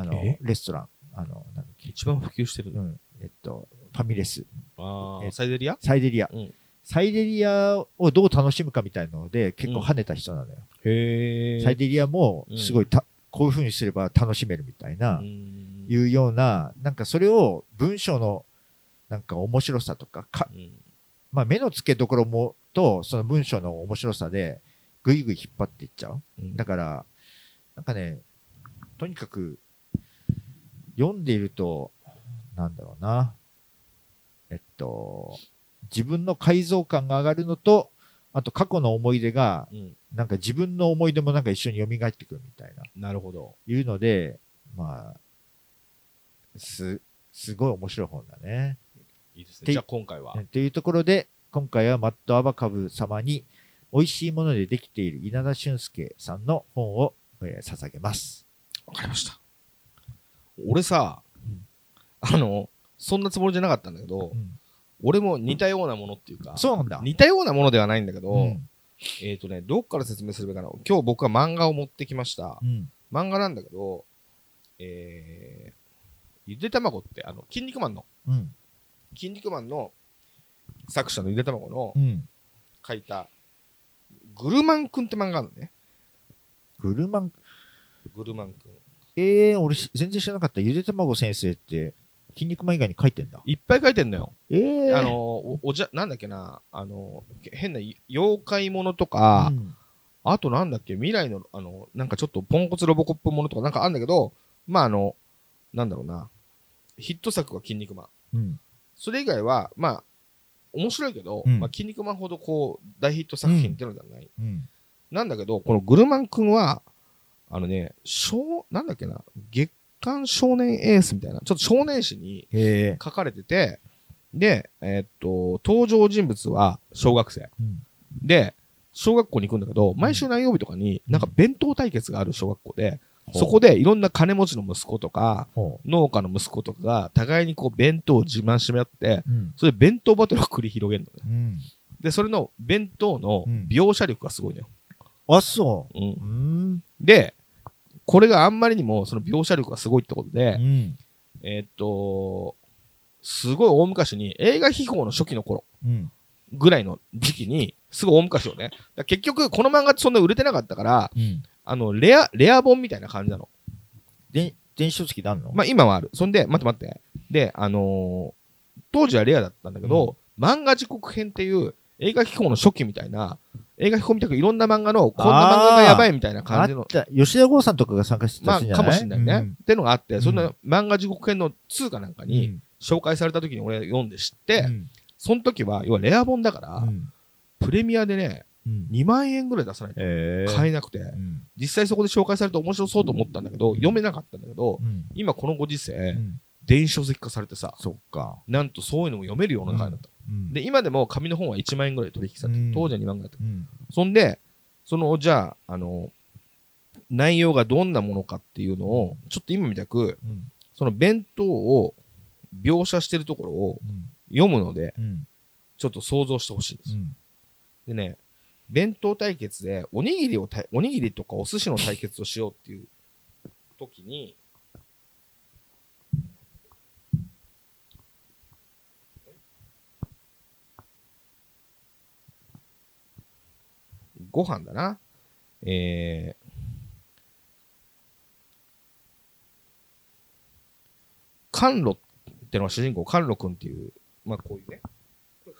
あのえ、レストラン、あの、なんだっけ、一番普及してるの？うん、えっと、ファミレス、えああ、サイゼリア？サイデリア。うん。サイデリアをどう楽しむかみたいなので、結構跳ねた人なのよ。へえ。サイデリアも、うん。すごいた、こういう風にすれば楽しめるみたいな、うん。いうような、なんかそれを文章の、なんか面白さとか、か、うん。まあ目の付けどころも、と、その文章の面白さで、ぐいぐい引っ張っていっちゃう。うん。だから、なんかね、とにかく、読んでいると、なんだろうな。えっと、自分の解像感が上がるのと、あと過去の思い出が、うん。なんか自分の思い出もなんか一緒に蘇ってくるみたいな、なるほど。いうので、まあ、す、すごい面白い本だね。ていいですね。じゃあ今回は。というところで、今回はマットアバカブ様に、美味しいものでできている稲田俊介さんの本を、えー捧げます。わかりました。俺さ、あの、そんなつもりじゃなかったんだけど、うん俺も似たようなものっていうか、そうなんだ。似たようなものではないんだけど、うんえっ、とね、どっから説明すればいいかな。今日僕は漫画を持ってきました。うん。漫画なんだけど、えー、ゆで卵って、あの、筋肉マンの、うん。筋肉マンの作者のゆで卵のうん。書いた、グルマンくんって漫画あるのね。グルマン、グルマンくん。ええ俺し全然知らなかった。ゆで卵先生って、筋肉マン以外に書いてんだ。いっぱい書いてんのよ。ええあの、おおじゃ、なんだっけな、あの、変な妖怪ものとか、うんあとなんだっけ、未来の、あの、なんかちょっとポンコツロボコップものとかなんかあるんだけど、まああの、なんだろうな、ヒット作が筋肉マン。うん。それ以外は、まあ、面白いけど、うんまあ、筋肉マンほどこう、大ヒット作品っていうのではない。うん。なんだけど、このグルマンくんは、あのね、少、なんだっけな、月刊少年エースみたいな、ちょっと少年誌に。書かれてて、で、えーっと、登場人物は小学生。うん。で、小学校に行くんだけど、毎週何曜日とかに、なんか弁当対決がある小学校で、そこでいろんな金持ちの息子とか、ほ農家の息子とかが、互いにこう弁当を自慢しめ合って、う。うん。それで弁当バトルを繰り広げるのね。うん。で、それの弁当のうん描写力がすごいのよ。あ、そう。うんう。ん。で、これがあんまりにもその描写力がすごいってことで、うん。えーっと、すごい大昔に映画秘宝の初期の頃うん。ぐらいの時期に、すごい大昔をね。結局この漫画ってそんな売れてなかったから、うん。あの、レア、レア本みたいな感じなの。で、電子書籍であんの？まあ今はある。そんで、待って待って。で、あのー当時はレアだったんだけど、漫画時刻編っていう映画秘宝の初期みたいな、映画秘宝みたいないろんな漫画の、こんな漫画がやばいみたいなあ感じの。吉田剛さんとかが参加してたまあやつじゃないかもしれない？ね。うん。っていうのがあって、ん。そんな漫画時刻編の2かなんかに紹介された時に俺読んで知って、うん。その時は、要はレア本だから、うん。プレミアでね、うん。2万円ぐらい出さないと。買えなくて、うん。実際そこで紹介されて面白そうと思ったんだけど、読めなかったんだけど、うん。今このご時世、うん電子書籍化されてさ、そっか。なんとそういうのも読めるような中になった。うん。で、今でも紙の本は1万円ぐらい取引されてる。うん。当時は2万ぐらいだった。うん。そんで、その、じゃあ、あの、内容がどんなものかっていうのを、ちょっと今みたく、うん。その弁当を描写してるところをうん。読むので、うん。ちょっと想像してほしいんです。でね、弁当対決で、おにぎりをおにぎりとかお寿司の対決をしようっていう時に、ご飯だな。えー、甘露ってのは主人公、甘露くんっていう、まあこういうね。これ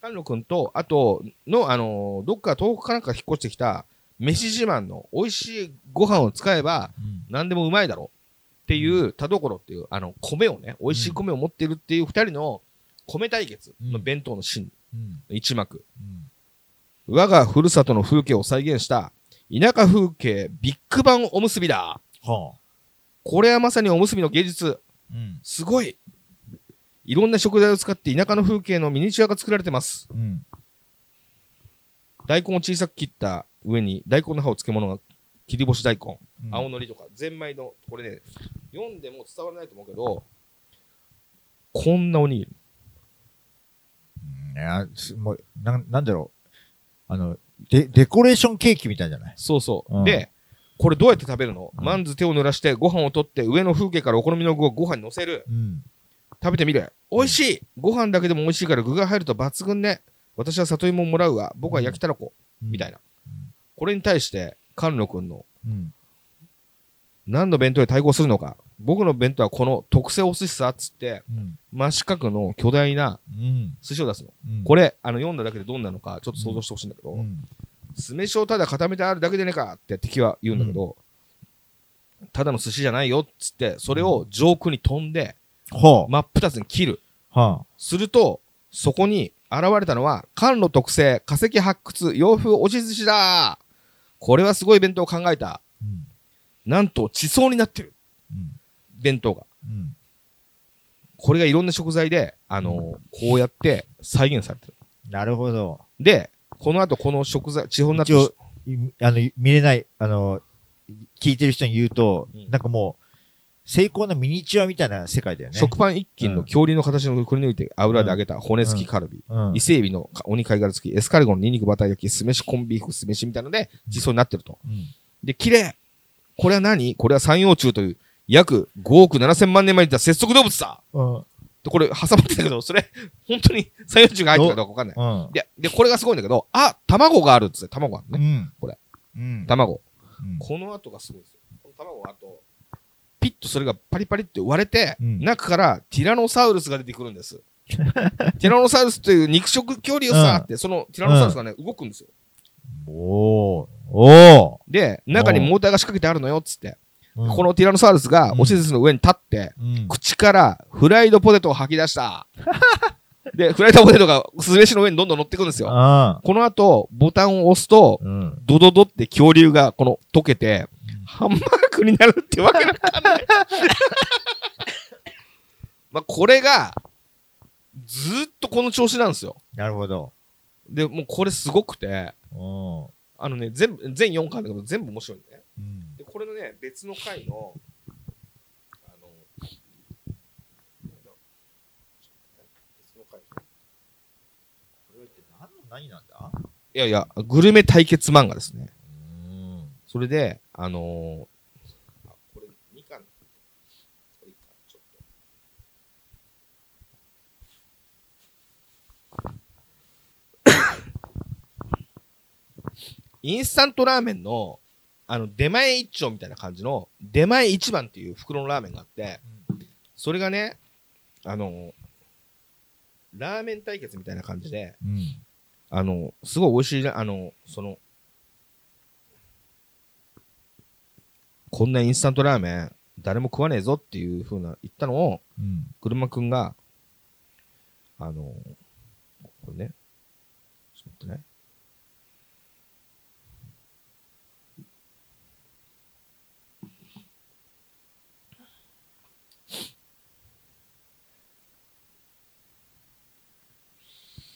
甘露くんね。と、あと、の、あのーどっか東北かなんか引っ越してきた、飯自慢の美味しいご飯を使えば、うん。何でもうまいだろう。っていう、田所っていう、あの、米をね、美味しい米を持っているっていう二人の米対決の弁当のシーン、うん。一幕。うん我がふるさとの風景を再現した、田舎風景ビッグバンおむすびだ。はあこれはまさにおむすびの芸術。うんすごい。いろんな食材を使って田舎の風景のミニチュアが作られてます。うん大根を小さく切った上に大根の葉を漬物が切り干し大根、うん青のりとかゼンマイのこれね読んでも伝わらないと思うけどこんなおにぎりいやすもうなんなんだろうあのデデコレーションケーキみたいじゃない？そうそう、うん。でこれどうやって食べるの、うん。まんず手を濡らしてご飯を取って上の風景からお好みの具をご飯に乗せる。うん。食べてみる美味しい！ご飯だけでも美味しいから具が入ると抜群ね。私は里芋をもらうわ。僕は焼きたらこ、みたいな、これに対して甘露くんのうん。何の弁当で対抗するのか僕の弁当はこの特製お寿司さっつってうん真四角の巨大なうん寿司を出すの。うんこれ、あの、読んだだけでどんなのか、ちょっと想像してほしいんだけど、うん酢飯をただ固めてあるだけでねえかって敵は言うんだけど、ただの寿司じゃないよっつって、それを上空に飛んで、は真っ二つに切る。あはすると、そこに現れたのは、甘露特製化石発掘洋風押し寿司だこれはすごい弁当を考えた。うん。なんと地層になってる。うん。弁当が。うん。これがいろんな食材で、あのーこうやって再現されてる。なるほど。で、この後この食材、地方になってる一応、いあの、見れない、あの、聞いてる人に言うと、うんなんかもう、成功のミニチュアみたいな世界だよね。食パン一斤の恐竜の形のくり抜いて油で揚げた骨付きカルビ。うん伊勢海老の鬼貝殻付き、エスカルゴのニンニクバター焼き、酢飯コンビーフ酢飯みたいので、地層になってると。うん。で、綺麗これは何？これは三葉虫という約5億7千万年前にいた節足動物さうん。で、これ挟まってたけど、それ、本当に三葉虫が入ってるかどう？かわかんない。うん。で、で、これがすごいんだけど、あ、卵があるっつって、卵あるね。うん。これ。うん。卵。うんこの後がすごいですよ。この卵があと、ピッとそれがパリパリって割れて、うん中からティラノサウルスが出てくるんです。ティラノサウルスという肉食恐竜さって、そのティラノサウルスがね、動くんですよ。おー。おー。で、中にモーターが仕掛けてあるのよっつって、うんこのティラノサウルスがうんおしずの上に立って、うん。口からフライドポテトを吐き出した。で、フライドポテトが酢飯の上にどんどん乗ってくんですよ。あこの後、ボタンを押すとあ。、うん。ドドドって恐竜がこの溶けて、ハンバーグになるってわけわかんない。まあ、これが、ずーっとこの調子なんですよ。なるほど。で、もうこれすごくて。あのね、全部、全4巻だけど全部面白いね。うん。れのね、別の回の、あの、別の回これって何の何なんだ？いやいや、グルメ対決漫画ですね。うん。それで、あのー、あ、これ2巻。こちょっと。インスタントラーメンの、あの、出前一丁みたいな感じの、出前一番っていう袋のラーメンがあって、それがね、あのー、ラーメン対決みたいな感じで、うん。あの、すごい美味しいラ、あの、その、こんなインスタントラーメン、誰も食わねえぞっていう風な言ったのを、うん。車くんが、あの、これね、ちょっとね。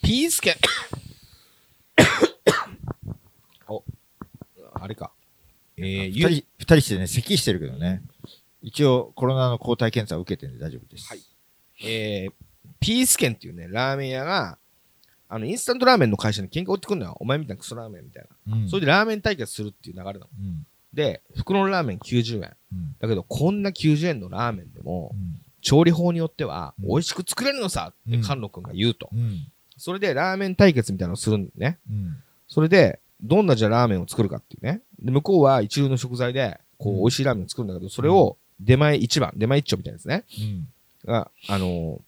ピースケン お、あれか。えー、ゆ二人、二人してね、咳してるけどね。一応、コロナの抗体検査を受けてるんで大丈夫です。はい。えー、ピースケンっていうね、ラーメン屋が、あの、インスタントラーメンの会社に喧嘩売ってくんのよ。お前みたいなクソラーメンみたいな。うん。それでラーメン対決するっていう流れなの。うん。で、袋のラーメン90円。うん。だけど、こんな90円のラーメンでもう、ん。調理法によっては、うん美味しく作れるのさってうん菅野くんが言うと。うん。それで、ラーメン対決みたいなのをするんだよね。うん。それで、どんなじゃあラーメンを作るかっていうね。で、向こうは一流の食材で、こう、うん美味しいラーメンを作るんだけど、それを出前一番、出前一丁みたいなやつね。うん。が、あのー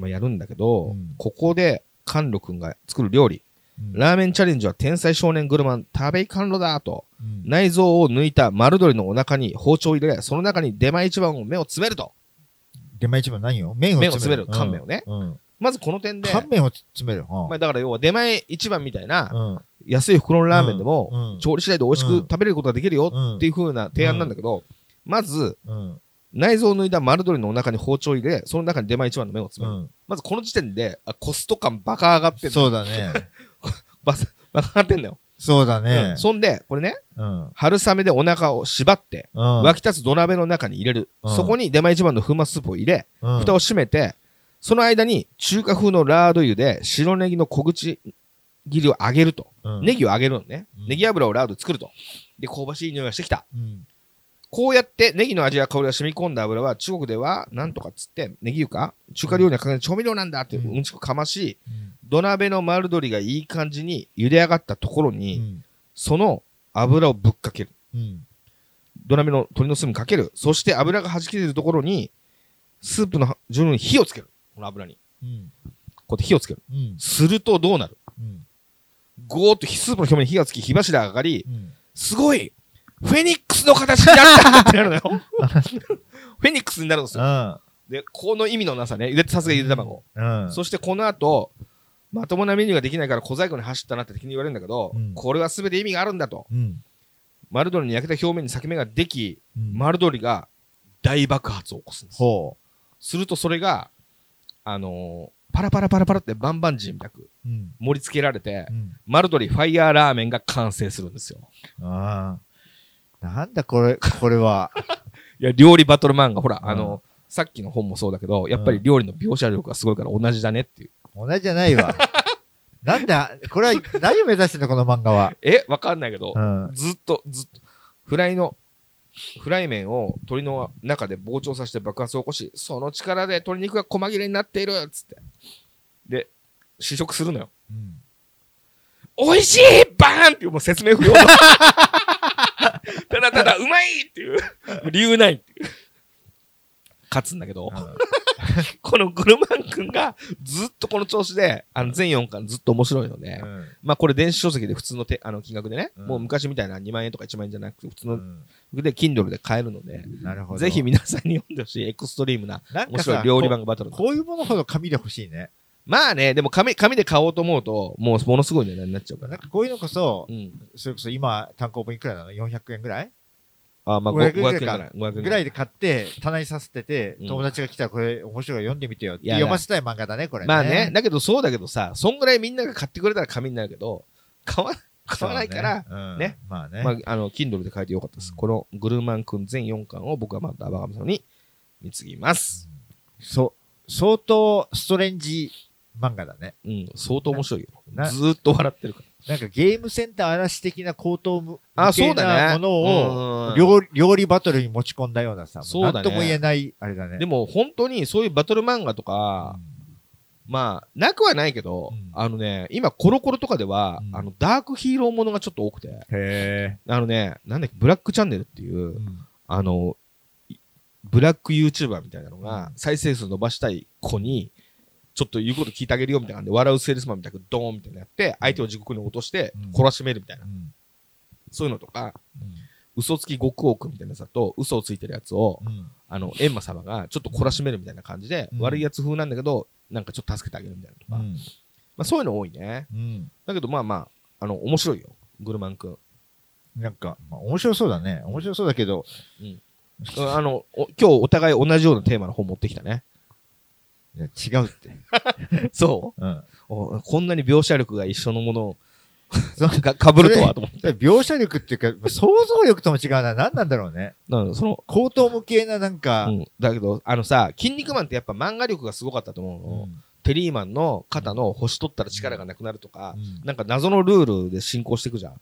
まあ、やるんだけど、うんここで、甘露くんが作る料理、うん。ラーメンチャレンジは天才少年グルマン、食べ甘露だと、うん内臓を抜いた丸鶏のお腹に包丁を入れ、その中に出前一番を目を詰めると。出前一番何を麺を麺を詰める乾麺をねうん。まずこの点で、乾麺を詰める。うんまあ、だから要は出前一番みたいな、うん。安い袋のラーメンでも、うんうん調理次第で美味しくうん食べれることができるようんっていう風な提案なんだけど、まず、うん。内臓を抜いた丸鶏のお腹に包丁を入れ、その中に出前一番の麺を詰める。うん。まずこの時点で、あコスト感バカ上がってんのそうだね。バスバカ上がってんだよ。そうだね うん。そんで、これね、うん。春雨でお腹を縛って、うん。沸き立つ土鍋の中に入れる。うんそこに出前一番の粉末スープを入れ、うん蓋を閉めて、その間に中華風のラード油で白ネギの小口切りを揚げると。うんネギを揚げるのね。うんネギ油をラードで作ると。で、香ばしい匂いがしてきた。うん。こうやってネギの味や香りが染み込んだ油は中国ではなんとかっつって、ネギ油か中華料理にかける調味料なんだってうんうんちくかまし、うん土鍋の丸鶏がいい感じに茹で上がったところに、うん。その油をぶっかける。うん。土鍋の鶏のスープにかける。そして油が弾き出るところに、スープの順に火をつける。この油に。うん。こうやって火をつける。うん。するとどうなる？うん。ゴーっとスープの表面に火がつき、火柱が上がり、うん。すごいフェニックスの形になったってなるのよ。フェニックスになるんですよ。あで、この意味のなさね、ゆでさすがゆで卵。うん。そしてこの後、まともなメニューができないから小細工に走ったなって敵に言われるんだけど、うんこれは全て意味があるんだと。うん。丸鶏に焼けた表面に裂け目ができ、うん丸鶏が大爆発を起こすんです。ほするとそれが、あのーパラパラパラパラってバンバンジーみたくう。うん。盛り付けられてう、ん。丸鶏ファイヤーラーメンが完成するんですよ。ああ。なんだこれ、これは。いや、料理バトル漫画、ほら、うんあの、さっきの本もそうだけど、やっぱり料理の描写力がすごいから同じだねっていう。同じじゃないわ。なんだ、これは何を目指してんのこの漫画は？えわかんないけどう、ん。ずっと、ずっと、フライの、フライ麺を鶏の中で膨張させて爆発を起こし、その力で鶏肉が細切れになっているっつって。で、試食するのよ。うん美味しいバーンっていうもう説明不要な。ただただうまいっていう、理由ないっていう。勝つんだけど、このグルマン君がずっとこの調子で、あの全4巻ずっと面白いので、うんまあこれ電子書籍で普通のてあの金額でね、うんもう昔みたいな2万円とか1万円じゃなくて普通のうんで Kindle で買えるので。ぜひ皆さんに読んでほしいエクストリームな面白い料理漫画バトル。こういうものほど紙で欲しいね。まあね、でも紙、紙で買おうと思うと、もうものすごい値段になっちゃうから。なんかこういうのこそう、ん。それこそ今、単行本いくらなの ?400 円ぐらい？あ、まあ、500 500円らいらい。500円ぐらいで買って、棚にさせててうん、友達が来たらこれ面白いから読んでみてよって読ませたい漫画だね、これね。まあね、だけどそうだけどさ、そんぐらいみんなが買ってくれたら紙になるけど、買わ、買わないから、ね、うんねまあね。まあ、あの、Kindle で書いてよかったです。うんこのグルーマン君全4巻を僕はまたアバガムさんに貢ぎます。そう、相当ストレンジ漫画だね。うん、相当面白いよ。なずーっと笑ってるから。なんかゲームセンター嵐的な高等無形そうだね。なものをうん料理料理バトルに持ち込んだようなさ、そうだね。なんとも言えない、あれだね。でも本当にそういうバトル漫画とか、まあ、なくはないけど、うん。あのね、今コロコロとかでは、うん。あの、ダークヒーローものがちょっと多くて、へあのね、なんだっけ、ブラックチャンネルっていう、え。あの、いブラック YouTuber みたいなのがうん、再生数伸ばしたい子に、ちょっと言うこと聞いてあげるよみたいなんで、笑うセールスマンみたいなドーンみたいなのやって、相手を地獄に落としてうん、懲らしめるみたいな。うんそういうのとか、うん嘘つき極王くんみたいなやつだと、嘘をついてるやつを、うんあの、エンマ様がちょっと懲らしめるみたいな感じで、うん悪いやつ風なんだけど、なんかちょっと助けてあげるみたいなとか、うんまあそういうの多いね。うんだけどまあまあ、あの、面白いよ。グルマンくん。なんか、まあ、面白そうだね。面白そうだけど、うんあの、お今日お互い同じようなテーマの本持ってきたね。いや違うって。そう？ん。うおこんなに描写力が一緒のものを かかぶるとはと思って。描写力っていうか、想像力とも違うな。何なんだろうね。なのでその、高等無形ななんか、うん。だけど、あのさ、筋肉マンってやっぱ漫画力がすごかったと思うの。うんテリーマンの肩の星取ったら力がなくなるとか、うんなんか謎のルールで進行していくじゃん。うん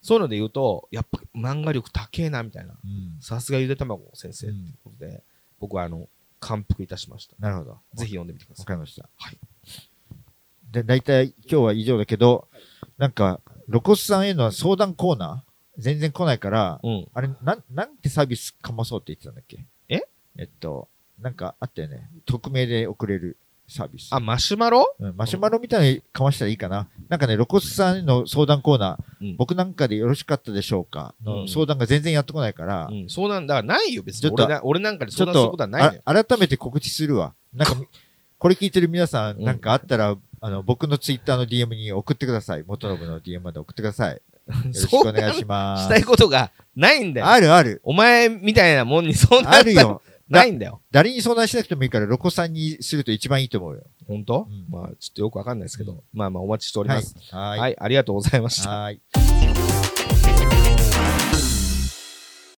そういうので言うと、やっぱ漫画力高えな、みたいな。うんさすがゆで卵先生うんということで、僕はあの、感服いたしました。なるほど。ぜひ読んでみてください。わかりました。はい。で、大体今日は以上だけど、なんか、露骨さんへの相談コーナー全然来ないから、うん。あれ、なん、なんてサービスかまそうって言ってたんだっけ？え？えっと、なんかあったよね。匿名で送れるサービス。あ、マシュマロ？うん、マシュマロみたいにかましたらいいかな。なんかね、露骨さんへの相談コーナー、うん僕なんかでよろしかったでしょうか？うんの相談が全然やってこないから、うん。そうなんだ。ないよ、別に。ちょっと俺な俺なんかにちょっ相談するとことはない改めて告知するわ。なんか、これ聞いてる皆さんなんかあったら、あの、僕のツイッターの DM に送ってください。元信の DM まで送ってください。よろしくお願いします。したいことがないんだよ。あるある。お前みたいなもんにそんなあるよ。ないんだよ。誰に相談しなくてもいいから、ロコさんにすると一番いいと思うよ。本当、うんまあ、ちょっとよくわかんないですけど、うんまあまあお待ちしておりはいます。。は。はいい、ありがとうございました。はい。